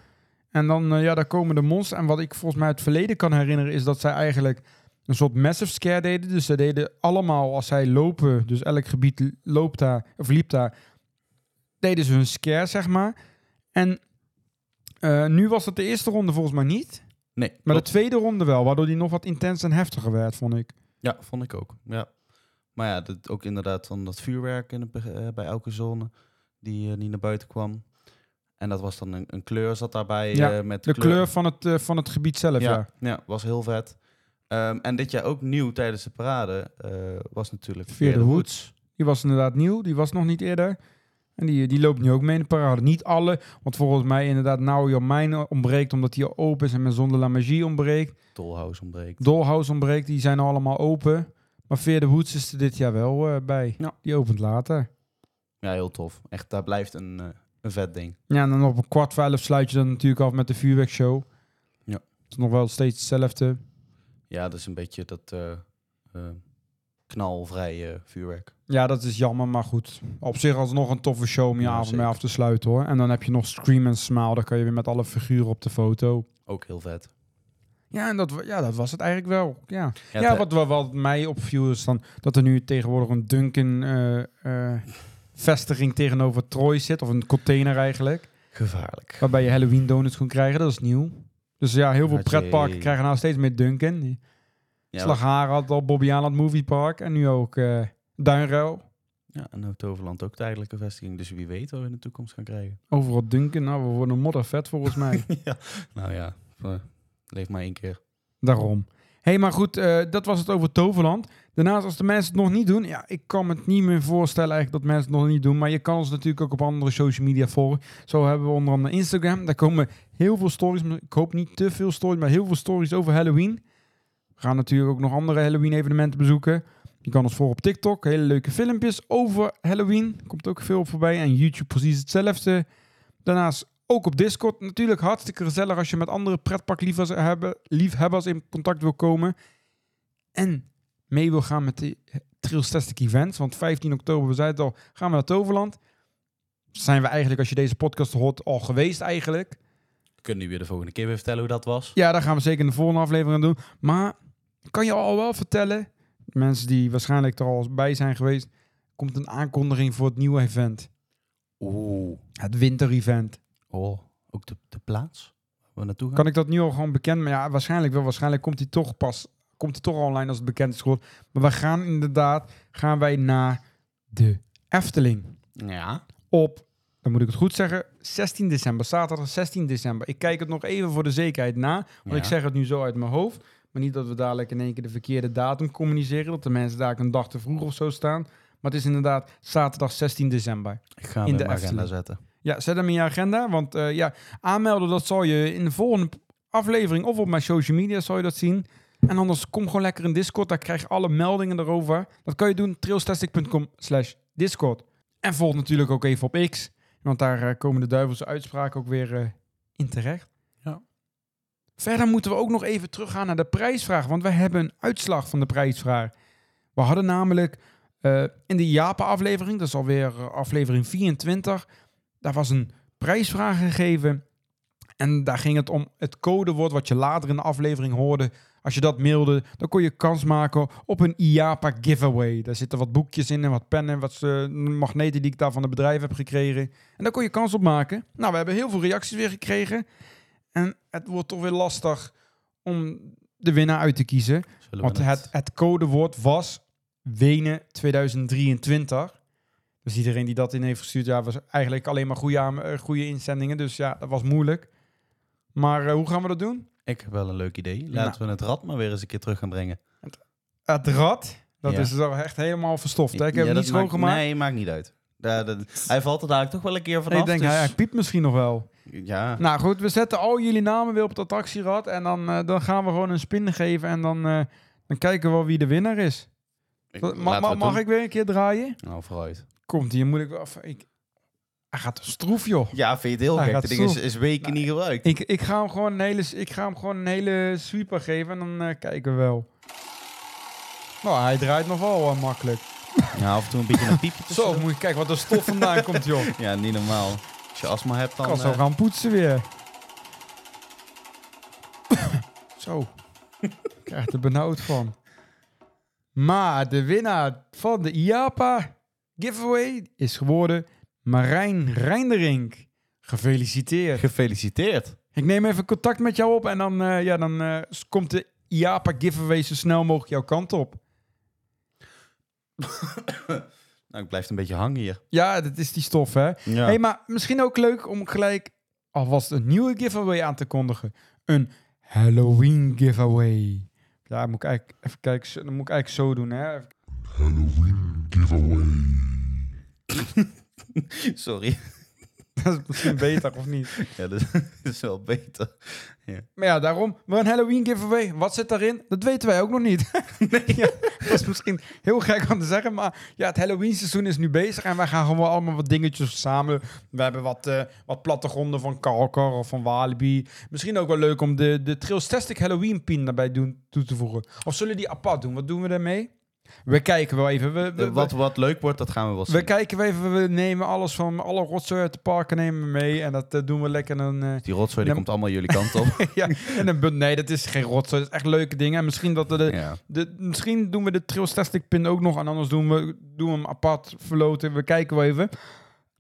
En dan, eh, ja, daar komen de monsters. En wat ik volgens mij uit het verleden kan herinneren, is dat zij eigenlijk een soort massive scare deden. Dus zij deden allemaal, als zij lopen, dus elk gebied loopt daar, of liep daar, deden ze hun scare, zeg maar. En eh, nu was het de eerste ronde volgens mij niet. Nee, Maar klopt. de tweede ronde wel, waardoor die nog wat intens en heftiger werd, vond ik. Ja, vond ik ook. Ja. Maar ja, dat, ook inderdaad van dat vuurwerk in be- eh, bij elke zone die, die naar buiten kwam. En dat was dan een, een kleur zat daarbij Ja, eh, met De kleur van het, eh, van het gebied zelf, ja. Ja, ja, was heel vet. Ehm, en dit jaar ook nieuw tijdens de parade eh, was natuurlijk the Woods. Die was inderdaad nieuw. Die was nog niet eerder. En die, die loopt nu ook mee in de parade. Niet alle, want volgens mij inderdaad Your Mine ontbreekt omdat die open is en Maison de la Magie ontbreekt. Dollhouse ontbreekt. Dollhouse ontbreekt, die zijn allemaal open. Maar the Woods is er dit jaar wel bij. Ja. Die opent later. Ja, heel tof. Echt, daar blijft een, een vet ding. Ja, en dan op een kwart voor elf sluit je dan natuurlijk af met de vuurwerkshow. Ja. Het is nog wel steeds hetzelfde. Ja, dat is een beetje dat eh, eh, knalvrije vuurwerk. Ja, dat is jammer, maar goed. Op zich alsnog een toffe show om je Ja, avond mee af te sluiten hoor. En dan heb je nog Scream and Smile. Dan kan je weer met alle figuren op de foto. Ook heel vet. Ja, en dat, ja, dat was het eigenlijk wel. Ja, Ja, wat, wat, wat mij opviel is dan dat er nu tegenwoordig een Duncan eh, vestiging tegenover Troy zit. Of een container eigenlijk. Gevaarlijk. Waarbij je Halloween donuts kon krijgen. Dat is nieuw. Dus ja, heel veel Had je- pretparken krijgen nou steeds meer Duncan. Die Ja, Slagharen had al Bobby Aland Movie Park. En nu ook eh Duinruil. ja, en nou Toverland ook tijdelijke vestiging. Dus wie weet wat we in de toekomst gaan krijgen. Overal Duncan. Nou, we worden moddervet volgens mij. ja. Nou ja, eh, leef maar één keer. Daarom. Hé, hey, maar goed, eh, dat was het over Toverland. Daarnaast, als de mensen het nog niet doen, ja, ik kan me het niet meer voorstellen eigenlijk dat mensen het nog niet doen. Maar je kan ons natuurlijk ook op andere social media volgen. Zo hebben we onder andere Instagram. Daar komen heel veel stories. Ik hoop niet te veel stories, maar heel veel stories over Halloween. We gaan natuurlijk ook nog andere Halloween evenementen bezoeken. Je kan ons volgen op TikTok. Hele leuke filmpjes over Halloween. Komt ook veel voorbij. En YouTube precies hetzelfde. Daarnaast ook op Discord. Natuurlijk hartstikke gezellig als je met andere pretparkliefhebbers in contact wil komen. En mee wil gaan met de Trailstastic Events. Want 15 oktober, we zeiden het al, gaan we naar Toverland. Zijn we eigenlijk, als je deze podcast hoort, al geweest eigenlijk. We kunnen nu weer de volgende keer weer vertellen hoe dat was. Ja, daar gaan we zeker in de volgende aflevering doen. Maar kan je al wel vertellen, mensen die waarschijnlijk er al bij zijn geweest, komt een aankondiging voor het nieuwe event. Oeh. Het winter-event. Oh, ook de, de plaats waar naartoe gaan? Kan ik dat nu al gewoon bekend? Maar ja, waarschijnlijk wel. Waarschijnlijk komt hij toch pas, komt hij toch online als het bekend is geworden. Maar we gaan inderdaad, gaan wij naar de Efteling. Ja. Op, dan moet ik het goed zeggen, 16 december. Zaterdag 16 december. Ik kijk het nog even voor de zekerheid na. Want Ja. ik zeg het nu zo uit mijn hoofd. Maar niet dat we dadelijk in één keer de verkeerde datum communiceren. Dat de mensen daar een dag te vroeg of zo staan. Maar het is inderdaad zaterdag 16 december. Ik ga hem In de mijn agenda zetten. Ja, zet hem in je agenda. Want eh, ja, aanmelden, dat zal je in de volgende aflevering of op mijn social media zal je dat zien. En anders kom gewoon lekker in Discord. Daar krijg je alle meldingen erover. Dat kan je doen, trailstastic.com slash Discord. En volg natuurlijk ook even op X. Want daar eh, komen de duivelse uitspraken ook weer eh, in terecht. Ja. Verder moeten we ook nog even teruggaan naar de prijsvraag. Want we hebben een uitslag van de prijsvraag. We hadden namelijk eh, in de Japan-aflevering, dat is alweer aflevering 24, daar was een prijsvraag gegeven. En daar ging het om het codewoord wat je later in de aflevering hoorde. Als je dat mailde, dan kon je kans maken op een IAPA giveaway. Daar zitten wat boekjes in en wat pennen, wat eh, magneten die ik daar van het bedrijf heb gekregen. En daar kon je kans op maken. Nou, we hebben heel veel reacties weer gekregen. En het wordt toch weer lastig om de winnaar uit te kiezen. Want het, het codewoord was Wenen 2023. Dus iedereen die dat in heeft gestuurd, ja, was eigenlijk alleen maar goede, eh, goede inzendingen. Dus ja, dat was moeilijk. Maar eh, hoe gaan we dat doen? Ik heb wel een leuk idee. Laten we het rad maar weer eens een keer terug gaan brengen. Het rad, dat Ja. is zo echt helemaal verstoft. Hè? Ik heb Ja, hem niet schoongemaakt. Nee, maakt niet uit. Ja, dat- hij valt er dadelijk toch wel een keer vanaf. ik denk, dus- hij, hij piept misschien nog wel. Ja, Nou goed, we zetten al jullie namen weer op het attractierad. En dan, eh, dan gaan we gewoon een spin geven. En dan, eh, dan kijken we wel wie de winnaar is. ik, Ma- het mag ik weer een keer draaien? Nou, vooruit. Komt hier, moet ik wel... Ik, hij gaat stroef, joh. Ja, vind je het heel Hij gek? gaat Het ding is, is weken niet gebruikt. Ik, ik, ga hem gewoon een hele, ik ga hem gewoon een hele sweeper geven en dan eh, kijken we wel. Nou, hij draait nog wel eh, makkelijk. Ja, af en toe een beetje een piepje Zo, moet je kijken wat er stof vandaan komt, joh. Ik Ja, niet normaal. Als je astma hebt, dan... kan zo eh, gaan poetsen weer. zo. Ik krijg er benauwd van. Maar de winnaar van de IAPA giveaway is geworden Marijn Reinderink. Gefeliciteerd. Gefeliciteerd. Ik neem even contact met jou op en dan, eh, ja, dan eh, komt de IAPA giveaway zo snel mogelijk jouw kant op. Nou, ik blijf een beetje hangen hier. Ja, dat is die stof, hè? Ja. hey, maar misschien ook leuk om gelijk alvast een nieuwe giveaway aan te kondigen. Een Halloween giveaway. Ja, moet ik eigenlijk even kijken. zo- Dan moet ik eigenlijk zo doen, hè. Halloween giveaway. Sorry. Dat is misschien beter, of niet? Ja, dat dat is wel beter. Maar ja, daarom. We een Halloween giveaway. Wat zit daarin? Dat weten wij ook nog niet. ja, dat is misschien heel gek om te zeggen. Maar ja, het Halloween seizoen is nu bezig. En wij gaan gewoon allemaal wat dingetjes verzamelen. We hebben wat, eh, wat plattegronden van Kalkar of van Walibi. Misschien ook wel leuk om de, de Trailstastic Halloween pin daarbij doen, toe te voegen. Of zullen die apart doen? Wat doen we daarmee? We kijken wel even. We, we, De- wat, wat leuk wordt, dat gaan we wel zien. we kijken wel even. We nemen alles van alle rotzooi uit de parken nemen we mee. En dat eh, doen we lekker een... eh, Die rotzooi die komt allemaal jullie kant op. ja, en een nee, dat is geen rotzooi. Dat is echt leuke dingen. En misschien, dat we de, ja. de, misschien doen we de Trailstastic pin ook nog. En anders doen we, doen we hem apart verloten. We kijken wel even.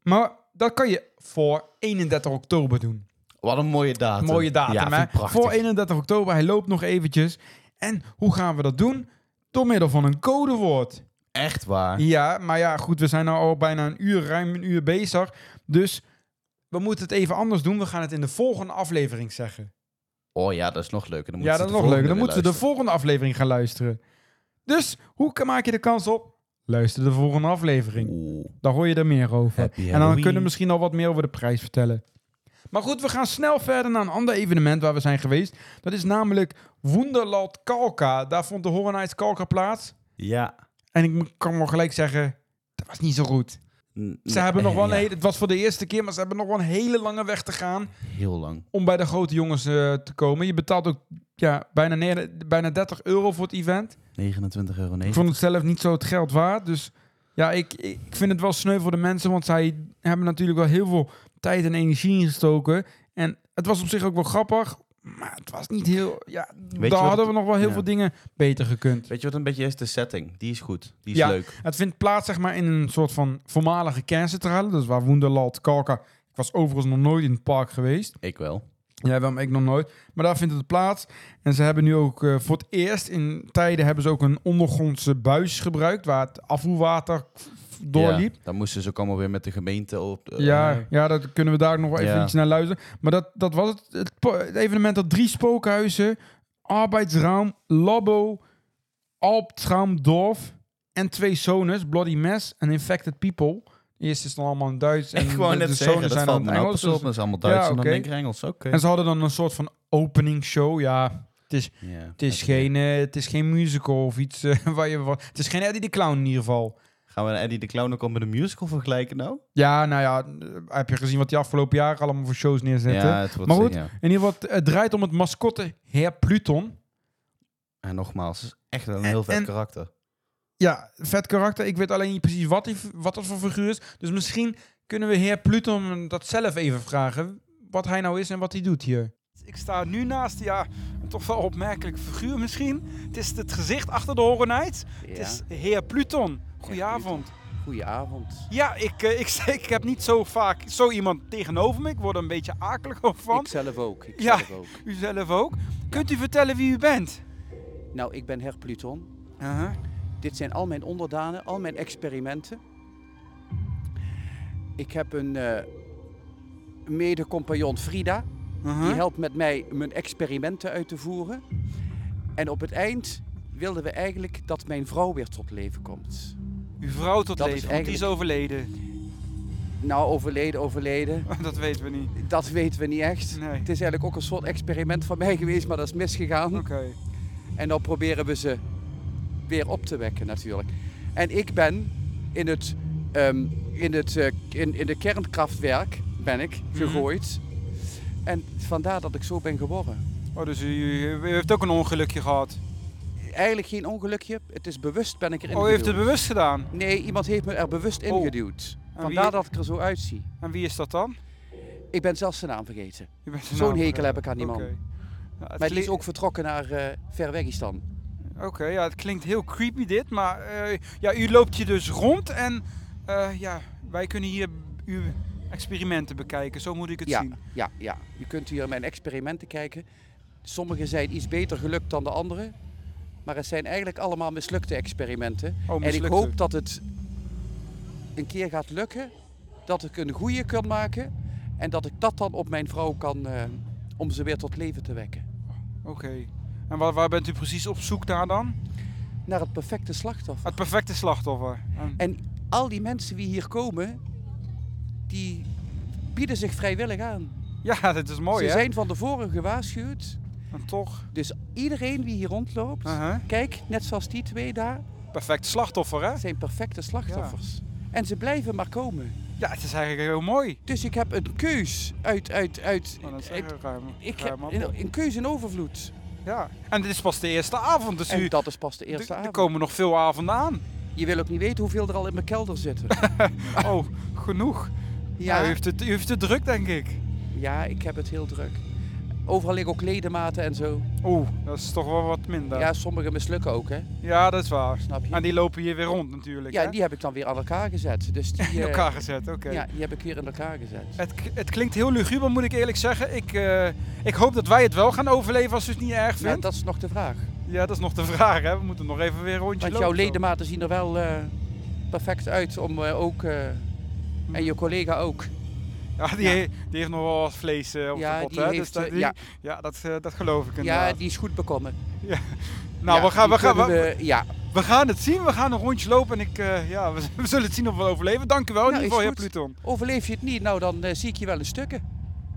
Maar dat kan je voor 31 oktober doen. Wat een mooie datum. Mooie datum, ja, hè? Voor 31 oktober. Hij loopt nog eventjes. En hoe gaan we dat doen? Door middel van een codewoord. Echt waar. Ja, maar ja, goed, we zijn nou al bijna een uur, ruim een uur bezig. Dus we moeten het even anders doen. We gaan het in de volgende aflevering zeggen. Oh ja, dat is nog leuker. Dan ja, dat is nog leuker. Dan moeten we de volgende aflevering gaan luisteren. Dus hoe maak je de kans op? Luister de volgende aflevering. Dan hoor je er meer over. Happy en dan kunnen we misschien al wat meer over de prijs vertellen. Maar goed, we gaan snel verder naar een ander evenement waar we zijn geweest. Dat is namelijk Wonderland Kalka. Daar vond de Horror Nights Kalka plaats. Ja. En ik kan wel gelijk zeggen, dat was niet zo goed. Ze hebben nog wel een hele, het was voor de eerste keer, maar ze hebben nog wel een hele lange weg te gaan Heel lang. om bij de grote jongens eh, te komen. Je betaalt ook ja, bijna, bijna 30 euro voor het event. 29,90 euro. Ik vond het zelf niet zo het geld waard. Dus ja, ik, ik vind het wel sneu voor de mensen, want zij hebben natuurlijk wel heel veel tijd en energie ingestoken. En het was op zich ook wel grappig, maar het was niet heel... Ja, daar hadden het- we nog wel heel ja. veel dingen beter gekund. Weet je wat een beetje is? De setting. Die is goed. Die is Ja. leuk. Het vindt plaats zeg maar in een soort van voormalige kerncentrale. Dus waar Wonderland, Kalka... Ik was overigens nog nooit in het park geweest. Ik wel. Jij wel, maar ik nog nooit. Maar daar vindt het plaats. En ze hebben nu ook eh, voor het eerst in tijden hebben ze ook een ondergrondse buis gebruikt waar het afvoerwater doorliep. Ja, dan moesten ze ook allemaal weer met de gemeente op. Ja, ja, dat kunnen we daar nog wel even Ja. iets naar luisteren. Maar dat, dat was het. Het, het evenement had drie spookhuizen, arbeidsraam, labo, Alptraumdorf en twee zones, Bloody Mess en Infected People. De eerste is dan allemaal in Duits en Ik wou de, net de zeggen, zones dat zijn valt dan nou Engels. op. dus- Dat is allemaal Duits Ja, en dan denk ik Engels. Oké. En ze hadden dan een soort van opening show. Ja, het is, het is, geen, eh, het is geen musical of iets eh, waar je... wa- Het is geen Eddie de Clown in ieder geval. Gaan we Eddie de Clown ook al met een musical vergelijken nou? Ja, nou ja, eh, heb je gezien wat die afgelopen jaren allemaal voor shows neerzetten? Ja, het wordt Maar goed, ja. In ieder geval, het- draait om het mascotte Heer Pluton. En nogmaals, echt wel een En- heel vet en- karakter. Ja, vet karakter. Ik weet alleen niet precies wat, die, wat dat voor figuur is. Dus misschien kunnen we Heer Pluton dat zelf even vragen. Wat hij nou is en wat hij doet hier. Ik sta nu naast ja, toch wel opmerkelijk figuur misschien. Het is het gezicht achter de Horror. Het is heer Pluton. Goedenavond. goedenavond. Ja, ik, eh, ik, ik heb niet zo vaak zo iemand tegenover me. Ik word er een beetje akelig van. Ik zelf ook. Ik Ja. zelf ook. U zelf ook. Kunt u vertellen wie u bent? Nou, ik ben Her Pluton. Uh-huh. Dit zijn al mijn onderdanen, al mijn experimenten. Ik heb een eh mede-compagnon Frida. Uh-huh. Die helpt met mij mijn experimenten uit te voeren. En op het eind wilden we eigenlijk dat mijn vrouw weer tot leven komt. Uw vrouw tot Dat is leven, want die is overleden. Nou, overleden, overleden. Dat weten we niet. Dat weten we niet echt. Nee. Het is eigenlijk ook een soort experiment van mij geweest, maar dat is misgegaan. Oké. En dan proberen we ze weer op te wekken natuurlijk. En ik ben in het, ehm, in het eh, in, in de kernkraftwerk ben ik Mhm. gegooid. En vandaar dat ik zo ben geworden. Oh, dus u, u heeft ook een ongelukje gehad. Eigenlijk geen ongelukje. Het is bewust ben ik erin Oh, u heeft het geduwd. bewust gedaan. Nee, iemand heeft me er bewust Oh. ingeduwd. En Vandaar wie- dat ik er zo uitzie. En wie is dat dan? Ik ben zelfs zijn naam vergeten. U Zo'n hekel heb ik aan die man. Ja, het Maar die is ook vertrokken naar eh Verwegistan. Oké, ja, het klinkt heel creepy dit, maar eh, ja, u loopt hier dus rond en eh, ja, wij kunnen hier uw experimenten bekijken, zo moet ik het Ja, zien. ja, ja. Je kunt hier mijn experimenten kijken. Sommige zijn iets beter gelukt dan de andere. Maar het zijn eigenlijk allemaal mislukte experimenten. Oh, En ik hoop dat het een keer gaat lukken. Dat ik een goede kan maken. En dat ik dat dan op mijn vrouw kan, eh, om ze weer tot leven te wekken. Oké. En waar, waar bent u precies op zoek naar dan? Naar het perfecte slachtoffer. Het perfecte slachtoffer. En- En al die mensen die hier komen, die bieden zich vrijwillig aan. ja, dat is mooi Ze hè? zijn van tevoren gewaarschuwd. En toch. Dus iedereen die hier rondloopt, kijk, net zoals die twee daar, Perfect slachtoffer hè? zijn perfecte slachtoffers. En ze blijven maar komen. Ja, het is eigenlijk heel mooi. Dus ik heb een keus uit, uit, uit, zeggen, ruim- ik ruim heb een, een keus in overvloed. Ja. En dit is pas de eerste avond, dus u, En dat is pas de er- eerste er avond. komen nog veel avonden aan. Je wil ook niet weten hoeveel er al in mijn kelder zitten. Oh, genoeg. Ja. ja, u, heeft het, u heeft het druk, denk ik. ja, ik heb het heel druk. Overal liggen ook ledematen en zo. Oeh, dat is toch wel wat minder. Ja, Ja, sommige mislukken ook, hè. dat is waar. Snap je? En die lopen hier weer rond natuurlijk. Ja, hè? die heb ik dan weer aan elkaar gezet. Dus die, in eh, elkaar gezet, oké. Ja, die heb ik weer in elkaar gezet. Het, het klinkt heel luguber, moet ik eerlijk zeggen. Ik, eh, ik hoop dat wij het wel gaan overleven als u het niet erg Ja, vindt. dat is nog de vraag. Ja, dat is nog de vraag, hè. We moeten nog even weer een rondje Want lopen. jouw ledematen zien er wel eh, perfect uit om ook... eh, en je collega ook. Ja, die, Ja. he- die heeft nog wel wat vlees eh, op Ja, de pot, die hè. heeft, dus dat, eh, die- ja. ja, dat, eh, dat geloof ik Ja, inderdaad. die is goed bekomen. nou, Ja, we, gaan, we, gaan, we, ja, we gaan het zien. We gaan een rondje lopen en ik, eh, ja, we, we zullen het zien of we overleven. Dank u wel in Nou, ieder geval. Pluton. overleef je het niet, nou dan eh, zie ik je wel in stukken.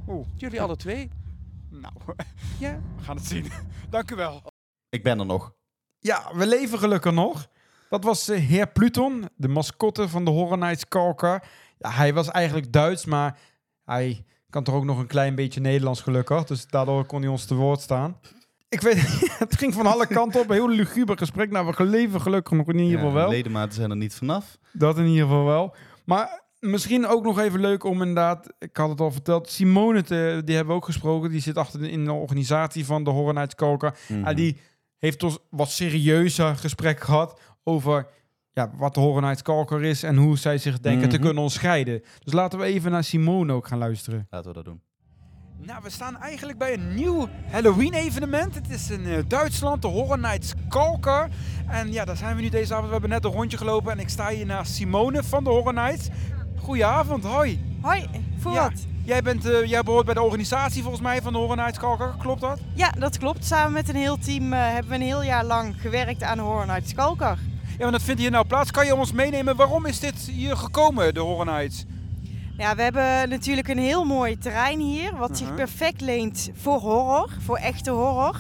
Oeh. Jullie alle twee. Nou, Ja. we gaan het zien. Dank u wel. Ik ben er nog. Ja, we leven gelukkig nog. Dat was eh, heer Pluton, de mascotte van de Horror Nights Kalkar. Hij was eigenlijk Duits, maar hij kan toch ook nog een klein beetje Nederlands gelukkig. Dus daardoor kon hij ons te woord staan. Ik weet, het ging van alle kanten op. Een heel luguber gesprek. Nou, we leven gelukkig nog in ieder geval Ja, wel. Ledematen zijn er niet vanaf. Dat in ieder geval wel. Maar misschien ook nog even leuk om inderdaad, ik had het al verteld, Simone, te, die hebben we ook gesproken. Die zit achter de, in de organisatie van de Nights Kalkar. Mhm. Ah, die heeft ons wat serieuzer gesprek gehad over ja, wat de Horror Nights Kalkar is en hoe zij zich denken te Mhm. kunnen onderscheiden. Dus laten we even naar Simone ook gaan luisteren. Laten we dat doen. Nou, we staan eigenlijk bij een nieuw Halloween-evenement. Het is in eh, Duitsland, de Horror Nights Kalkar. En ja, daar zijn we nu deze avond. We hebben net een rondje gelopen en ik sta hier naast Simone van de Horror Nights. Goedenavond, hoi. Hoi, voor Ja. wat? Jij, bent, eh, jij behoort bij de organisatie volgens mij van de Horror Nights Kalkar, klopt dat? Ja, dat klopt. Samen met een heel team eh, hebben we een heel jaar lang gewerkt aan Horror Nights Kalkar. Ja, want dat vindt hier nou plaats. Kan je ons meenemen, waarom is dit hier gekomen, de Nights? Ja, we hebben natuurlijk een heel mooi terrein hier, wat zich perfect leent voor horror, voor echte horror.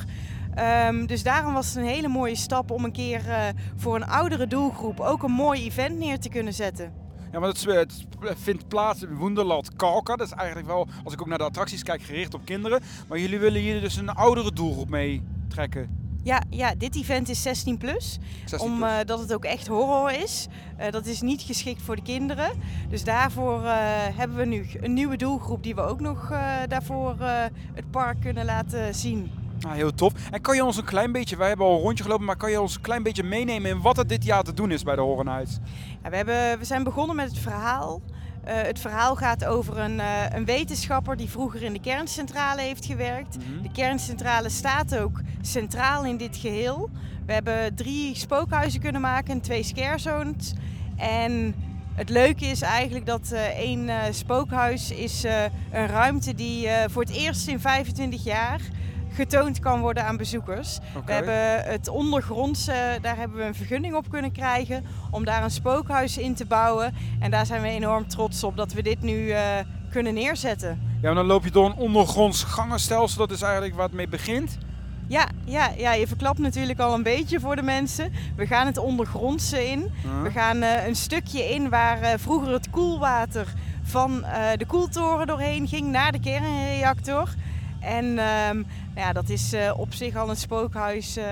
Ehm, dus daarom was het een hele mooie stap om een keer eh, voor een oudere doelgroep ook een mooi event neer te kunnen zetten. Ja, maar het, vindt plaats in Wonderland Kalkar. Dat is eigenlijk wel, als ik ook naar de attracties kijk, gericht op kinderen. Maar jullie willen hier dus een oudere doelgroep mee trekken. Ja, ja, dit event is 16 plus. 16 Omdat het ook echt horror is. Eh, dat is niet geschikt voor de kinderen. Dus daarvoor eh, hebben we nu een nieuwe doelgroep die we ook nog eh, daarvoor eh, het park kunnen laten zien. Nou, heel tof. En kan je ons een klein beetje, wij hebben al een rondje gelopen, maar kan je ons een klein beetje meenemen in wat er dit jaar te doen is bij de Horror Nights? Ja, we, hebben, we zijn begonnen met het verhaal. Eh, het verhaal gaat over een, eh, een wetenschapper die vroeger in de kerncentrale heeft gewerkt. De kerncentrale staat ook centraal in dit geheel. We hebben drie spookhuizen kunnen maken en twee scare zones. En het leuke is eigenlijk dat eh één spookhuis is een ruimte die voor het eerst in 25 jaar getoond kan worden aan bezoekers. We hebben het ondergrondse, daar hebben we een vergunning op kunnen krijgen om daar een spookhuis in te bouwen. En daar zijn we enorm trots op dat we dit nu eh, kunnen neerzetten. Ja, maar dan loop je door een ondergronds gangenstelsel, dat is eigenlijk waar het mee begint. Ja, ja, ja, je verklapt natuurlijk al een beetje voor de mensen. We gaan het ondergrondse in. We gaan eh, een stukje in waar eh, vroeger het koelwater van de koeltoren doorheen ging naar de kernreactor. En ehm, ja, dat is eh, op zich al een spookhuis eh,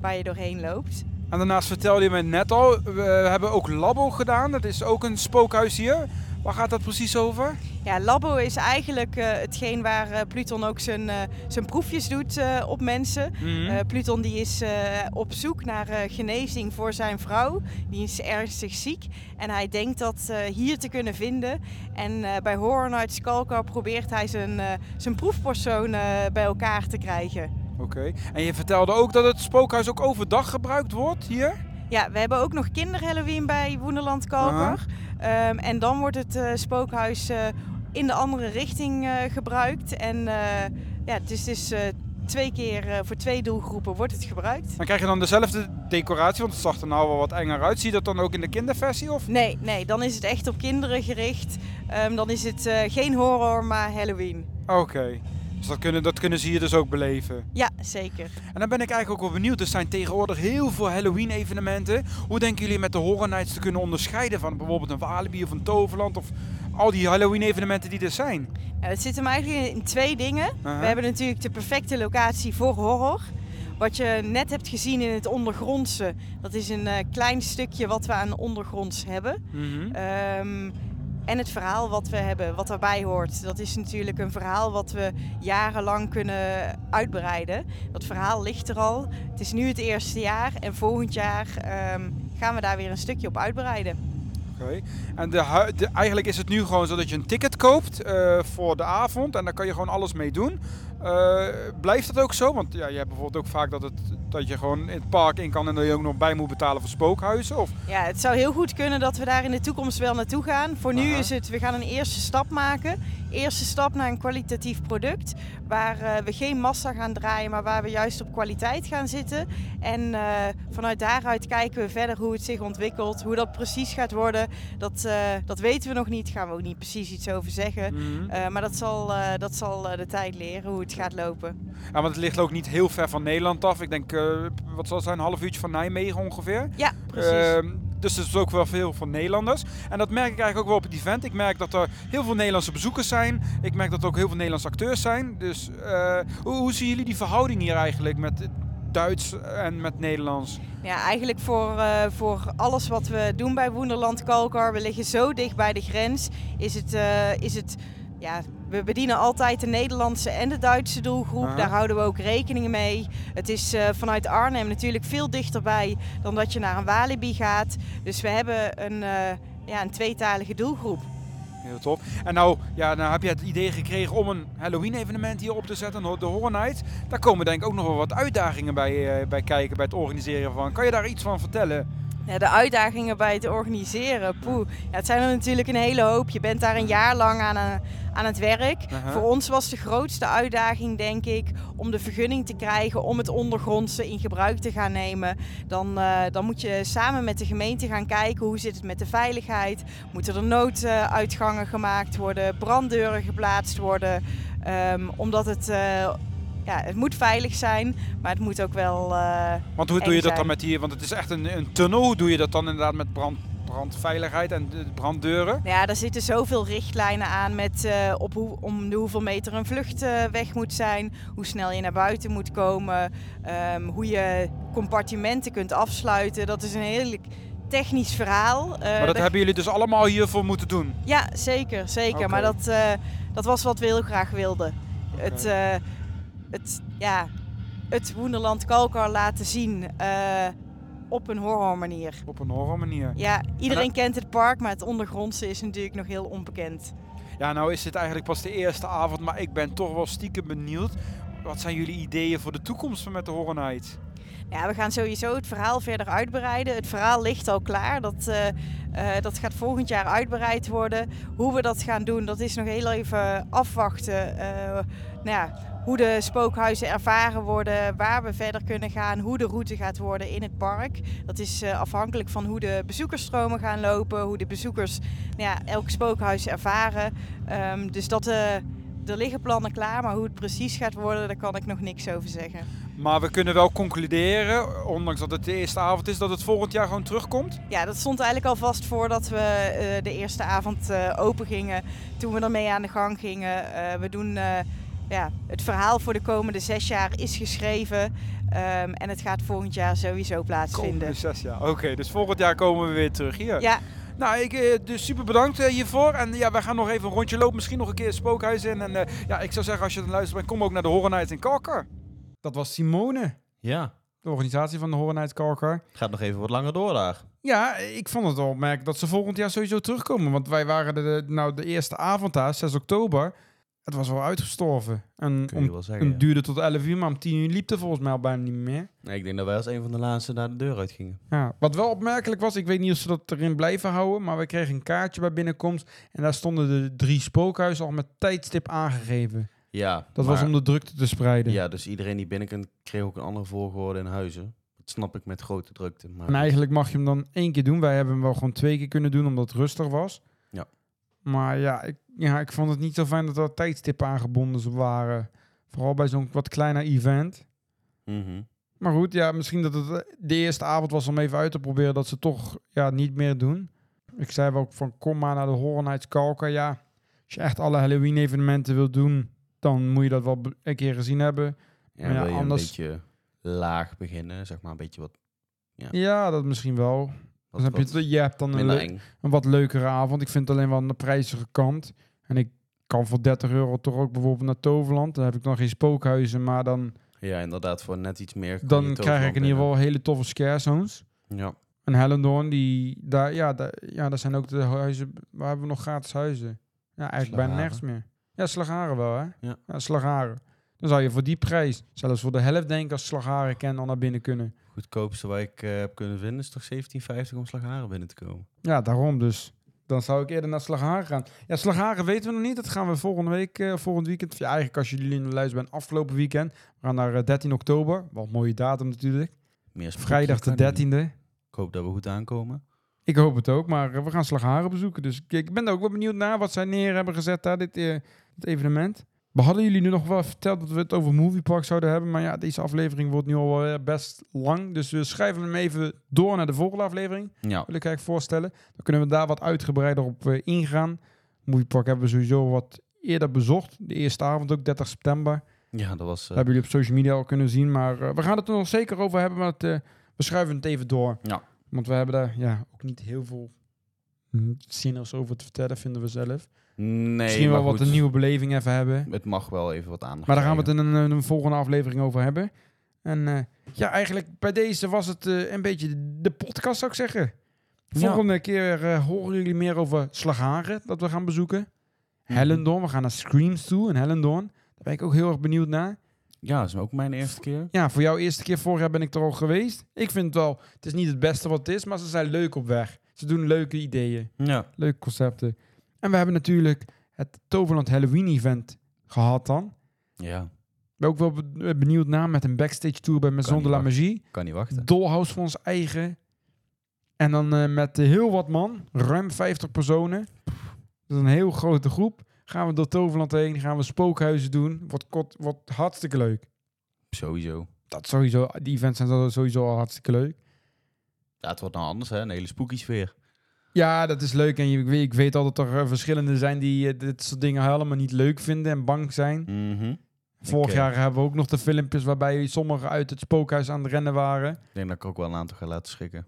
waar je doorheen loopt. En daarnaast vertelde je me net al, we hebben ook Labo gedaan, dat is ook een spookhuis hier. Waar gaat dat precies over? Ja, Labo is eigenlijk eh, hetgeen waar eh, Pluton ook zijn, eh, zijn proefjes doet op mensen. Eh, Pluton die is op zoek naar genezing voor zijn vrouw. Die is ernstig ziek. En hij denkt dat hier te kunnen vinden. En bij Horror Nights Kalkar probeert hij zijn, zijn proefpersoon eh, bij elkaar te krijgen. Oké. En je vertelde ook dat het spookhuis ook overdag gebruikt wordt hier? Ja, we hebben ook nog kinder-Halloween bij Woenderland Kalkar. Ehm, en dan wordt het eh, spookhuis eh, in de andere richting eh, gebruikt. En ja, het is dus twee keer voor twee doelgroepen wordt het gebruikt. Dan krijg je dan dezelfde decoratie, want het zag er nou wel wat enger uit. Zie je dat dan ook in de kinderversie? Of? Nee, nee, dan is het echt op kinderen gericht. Ehm, dan is het geen horror, maar Halloween. Oké. Dus dat kunnen, dat kunnen ze hier dus ook beleven. Ja, zeker. En dan ben ik eigenlijk ook wel benieuwd. Er zijn tegenwoordig heel veel Halloween evenementen. Hoe denken jullie met de Horror Nights te kunnen onderscheiden van bijvoorbeeld een Walibi of een Toverland of al die Halloween evenementen die er zijn? Het zit hem eigenlijk in twee dingen. We hebben natuurlijk de perfecte locatie voor horror. Wat je net hebt gezien in het ondergrondse, dat is een eh, klein stukje wat we aan ondergronds hebben. Ehm, en het verhaal wat we hebben, wat daarbij hoort. Dat is natuurlijk een verhaal wat we jarenlang kunnen uitbreiden. Dat verhaal ligt er al. Het is nu het eerste jaar en volgend jaar ehm, gaan we daar weer een stukje op uitbreiden. Oké. En de, de- eigenlijk is het nu gewoon zo dat je een ticket koopt eh, voor de avond en daar kan je gewoon alles mee doen. Eh, blijft dat ook zo? Want ja, je hebt bijvoorbeeld ook vaak dat, het, dat je gewoon in het park in kan en dat je ook nog bij moet betalen voor spookhuizen. Of, Ja, het zou heel goed kunnen dat we daar in de toekomst wel naartoe gaan. Voor nu Aha. is het, we gaan een eerste stap maken. Eerste stap naar een kwalitatief product. Waar eh, we geen massa gaan draaien, maar waar we juist op kwaliteit gaan zitten. En eh, vanuit daaruit kijken we verder hoe het zich ontwikkelt. Hoe dat precies gaat worden, dat, eh, dat weten we nog niet. Gaan we ook niet precies iets over zeggen. Mhm. Maar dat zal, dat zal de tijd leren hoe het gaat lopen. Ja, want het ligt ook niet heel ver van Nederland af. Ik denk, wat zal het zijn, een half uurtje van Nijmegen ongeveer. Ja, precies. Dus het is ook wel veel van Nederlanders. En dat merk ik eigenlijk ook wel op het event. Ik merk dat er heel veel Nederlandse bezoekers zijn. Ik merk dat er ook heel veel Nederlandse acteurs zijn. Dus eh, hoe, hoe zien jullie die verhouding hier eigenlijk met Duits en met Nederlands? Ja, eigenlijk voor, eh, voor alles wat we doen bij Woenderland Kalkar, we liggen zo dicht bij de grens, is het, eh, is het ja, we bedienen altijd de Nederlandse en de Duitse doelgroep. Daar houden we ook rekening mee. Het is eh, vanuit Arnhem natuurlijk veel dichterbij dan dat je naar een Walibi gaat. Dus we hebben een, eh, ja, een tweetalige doelgroep. Heel top. En nou, ja, nou heb je het idee gekregen om een Halloween evenement hier op te zetten, de Horror Night. Daar komen denk ik ook nog wel wat uitdagingen bij, eh, bij kijken, bij het organiseren van. Kan je daar iets van vertellen? Ja, de uitdagingen bij het organiseren, poeh. Ja, het zijn er natuurlijk een hele hoop. Je bent daar een jaar lang aan, eh, aan het werk. Voor ons was de grootste uitdaging, denk ik, om de vergunning te krijgen om het ondergrondse in gebruik te gaan nemen. Dan, eh, dan moet je samen met de gemeente gaan kijken hoe zit het met de veiligheid. Moeten er nooduitgangen gemaakt worden, branddeuren geplaatst worden. Ehm, omdat het, eh, ja, het moet veilig zijn, maar het moet ook wel... eh, Want hoe doe je dat dan met die, want het is echt een, een tunnel. Hoe doe je dat dan inderdaad met brand, brandveiligheid en de branddeuren? Ja, er zitten zoveel richtlijnen aan met eh, op hoe, om de hoeveel meter een vlucht eh, weg moet zijn, hoe snel je naar buiten moet komen, ehm, hoe je compartimenten kunt afsluiten. Dat is een heel technisch verhaal. Maar dat daar- hebben jullie dus allemaal hiervoor moeten doen. Ja, zeker, zeker. Maar dat, dat was wat we heel graag wilden. Het, het, ja, het Woenderland Kalkar laten zien eh, op een horror manier. Op een horror manier. Ja, iedereen kent het park, maar het ondergrondse is natuurlijk nog heel onbekend. Ja, nou is dit eigenlijk pas de eerste avond, maar ik ben toch wel stiekem benieuwd. Wat zijn jullie ideeën voor de toekomst met de Horror Night? Ja, we gaan sowieso het verhaal verder uitbreiden. Het verhaal ligt al klaar. Dat, eh, eh, dat gaat volgend jaar uitbreid worden. Hoe we dat gaan doen, dat is nog heel even afwachten. Eh, nou ja, hoe de spookhuizen ervaren worden, waar we verder kunnen gaan, hoe de route gaat worden in het park. Dat is eh, afhankelijk van hoe de bezoekersstromen gaan lopen, hoe de bezoekers nou ja, elk spookhuis ervaren. Ehm, dus dat, eh, er liggen plannen klaar, maar hoe het precies gaat worden, daar kan ik nog niks over zeggen. Maar we kunnen wel concluderen, ondanks dat het de eerste avond is, dat het volgend jaar gewoon terugkomt. Ja, dat stond eigenlijk al vast voordat we eh, de eerste avond eh, open gingen. Toen we ermee aan de gang gingen. We doen, ja, het verhaal voor de komende zes jaar is geschreven. Ehm, en het gaat volgend jaar sowieso plaatsvinden. Komende zes jaar. Oké, dus volgend jaar komen we weer terug hier. Ja, Nou, ik, eh, dus super bedankt eh, hiervoor. En ja, wij gaan nog even een rondje lopen. Misschien nog een keer het spookhuis in. En eh, ja, ik zou zeggen, als je dan luistert, kom ook naar de Horror Night in Kalkar. Dat was Simone, Ja, de organisatie van de Horror Night Kalkar. gaat nog even wat langer door daar. Ja, ik vond het wel opmerkelijk dat ze volgend jaar sowieso terugkomen. Want wij waren de, de- nou, de eerste avond daar, 6 oktober. Het was wel uitgestorven. En Kun je om, wel zeggen. het ja. duurde tot 11 uur, maar om 10 uur liep er volgens mij al bijna niet meer. Nee, ik denk dat wij als een van de laatste naar de deur uitgingen. Ja, wat wel opmerkelijk was, ik weet niet of ze dat erin blijven houden, maar we kregen een kaartje bij binnenkomst. En daar stonden de drie spookhuizen al met tijdstip aangegeven. Ja, Dat was om de drukte te spreiden. Ja, dus iedereen die binnenkomt kreeg ook een andere volgorde in huizen. Dat snap ik met grote drukte. Maar En eigenlijk mag je hem dan één keer doen. Wij hebben hem wel gewoon twee keer kunnen doen, omdat het rustig was. Ja. Maar ja ik, ja, ik vond het niet zo fijn dat er tijdstippen aangebonden waren. Vooral bij zo'n wat kleiner event. Mhm. Maar goed, ja, misschien dat het eh, de eerste avond was om even uit te proberen dat ze toch ja, niet meer doen. Ik zei wel ook van kom maar naar de Horror Nights. Ja, als je echt alle Halloween evenementen wilt doen, dan moet je dat wel een keer gezien hebben. Ja, ja, anders- een beetje laag beginnen, zeg maar een beetje wat, Ja, dat misschien wel. Dan heb je, het, je hebt dan een, eng. een wat leukere avond. Ik vind het alleen wel aan de prijzige kant. En ik kan voor 30 euro toch ook bijvoorbeeld naar Toverland. Dan heb ik dan geen spookhuizen, maar dan, Ja, inderdaad, voor net iets meer. dan krijg ik in ieder geval hele toffe scare zones. Ja, En Hellendoorn, die, daar, ja, daar, ja, daar zijn ook de huizen, waar hebben we nog gratis huizen? Ja, eigenlijk bijna nergens meer. Ja, Slagharen wel, hè? Ja. Slagharen. Dan zou je voor die prijs, zelfs voor de helft denk ik, als Slagharen ken, al naar binnen kunnen. Goedkoopste waar ik eh, heb kunnen vinden is toch 17,50 om slagharen binnen te komen. Ja, daarom dus. Dan zou ik eerder naar Slagharen gaan. Ja, Slagharen weten we nog niet. Dat gaan we volgende week, eh, volgend weekend. Ja, eigenlijk als jullie in de luisteren zijn, afgelopen weekend. We gaan naar eh, 13 oktober. Wel een mooie datum natuurlijk. Meer Vrijdag de kan niet. 13e. Ik hoop dat we goed aankomen. Ik hoop het ook, maar eh, we gaan Slagharen bezoeken. Dus ik, ik ben er ook wel benieuwd naar wat zij neer hebben gezet daar, dit, eh, dit evenement. We hadden jullie nu nog wel verteld dat we het over Moviepark zouden hebben. Maar ja, deze aflevering wordt nu al best lang. Dus we schrijven hem even door naar de volgende aflevering. Ja, wil ik eigenlijk voorstellen. Dan kunnen we daar wat uitgebreider op eh, ingaan. Moviepark hebben we sowieso wat eerder bezocht. De eerste avond ook, 30 september. ja dat was... Dat eh, hebben jullie op social media al kunnen zien. Maar eh, we gaan het er nog zeker over hebben. Maar het, we schuiven het even door. Ja. Want we hebben daar ja, ook niet heel veel zinnigs over te vertellen, vinden we zelf. nee, Misschien wel wat goed, een nieuwe beleving even hebben. Het mag wel even wat aandacht Maar daar gaan we het in een, een volgende aflevering over hebben. En eh, ja, eigenlijk bij deze was het eh, een beetje de, podcast, zou ik zeggen. Ja. Volgende keer eh, horen jullie meer over Slagharen, dat we gaan bezoeken. Mhm. Hellendoorn, we gaan naar Screams toe in Hellendoorn. Daar ben ik ook heel erg benieuwd naar. Ja, dat is ook mijn eerste keer. Ja, voor jou eerste keer vorig jaar ben ik er al geweest. Ik vind het wel, het is niet het beste wat het is, maar ze zijn leuk op weg. Ze doen leuke ideeën, Ja. leuke concepten. En we hebben natuurlijk het Toverland Halloween event gehad dan. Ja, Ik ben ook wel be- benieuwd naar met een backstage tour bij Maison de la Magie. kan niet wachten. Dollhouse voor ons eigen. En dan eh, met heel wat man, ruim 50 personen. Dat is een heel grote groep. Gaan we door Toverland heen, gaan we spookhuizen doen. Wordt, kot, wordt hartstikke leuk. Sowieso. Dat sowieso, die events zijn sowieso al hartstikke leuk. Ja, het wordt nou anders, hè? Een hele spooky sfeer. Ja, dat is leuk. En je, ik, weet, ik weet al dat er eh, verschillende zijn die eh, dit soort dingen helemaal niet leuk vinden en bang zijn. Mhm. Vorig jaar hebben we ook nog de filmpjes waarbij sommigen uit het spookhuis aan het rennen waren. Ik denk dat ik ook wel een aantal ga laten schrikken.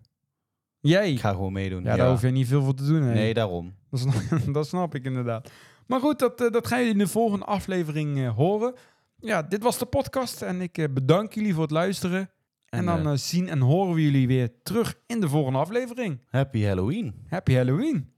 Jij? Ik ga gewoon meedoen. Ja, daar hoef je niet veel voor te doen. hè. Nee, daarom. Dat snap, dat snap ik inderdaad. Maar goed, dat, eh, dat gaan jullie in de volgende aflevering horen. Ja, dit was de podcast en ik bedank jullie voor het luisteren. En, En, dan eh, eh, zien en horen we jullie weer terug in de volgende aflevering. Happy Halloween. Happy Halloween!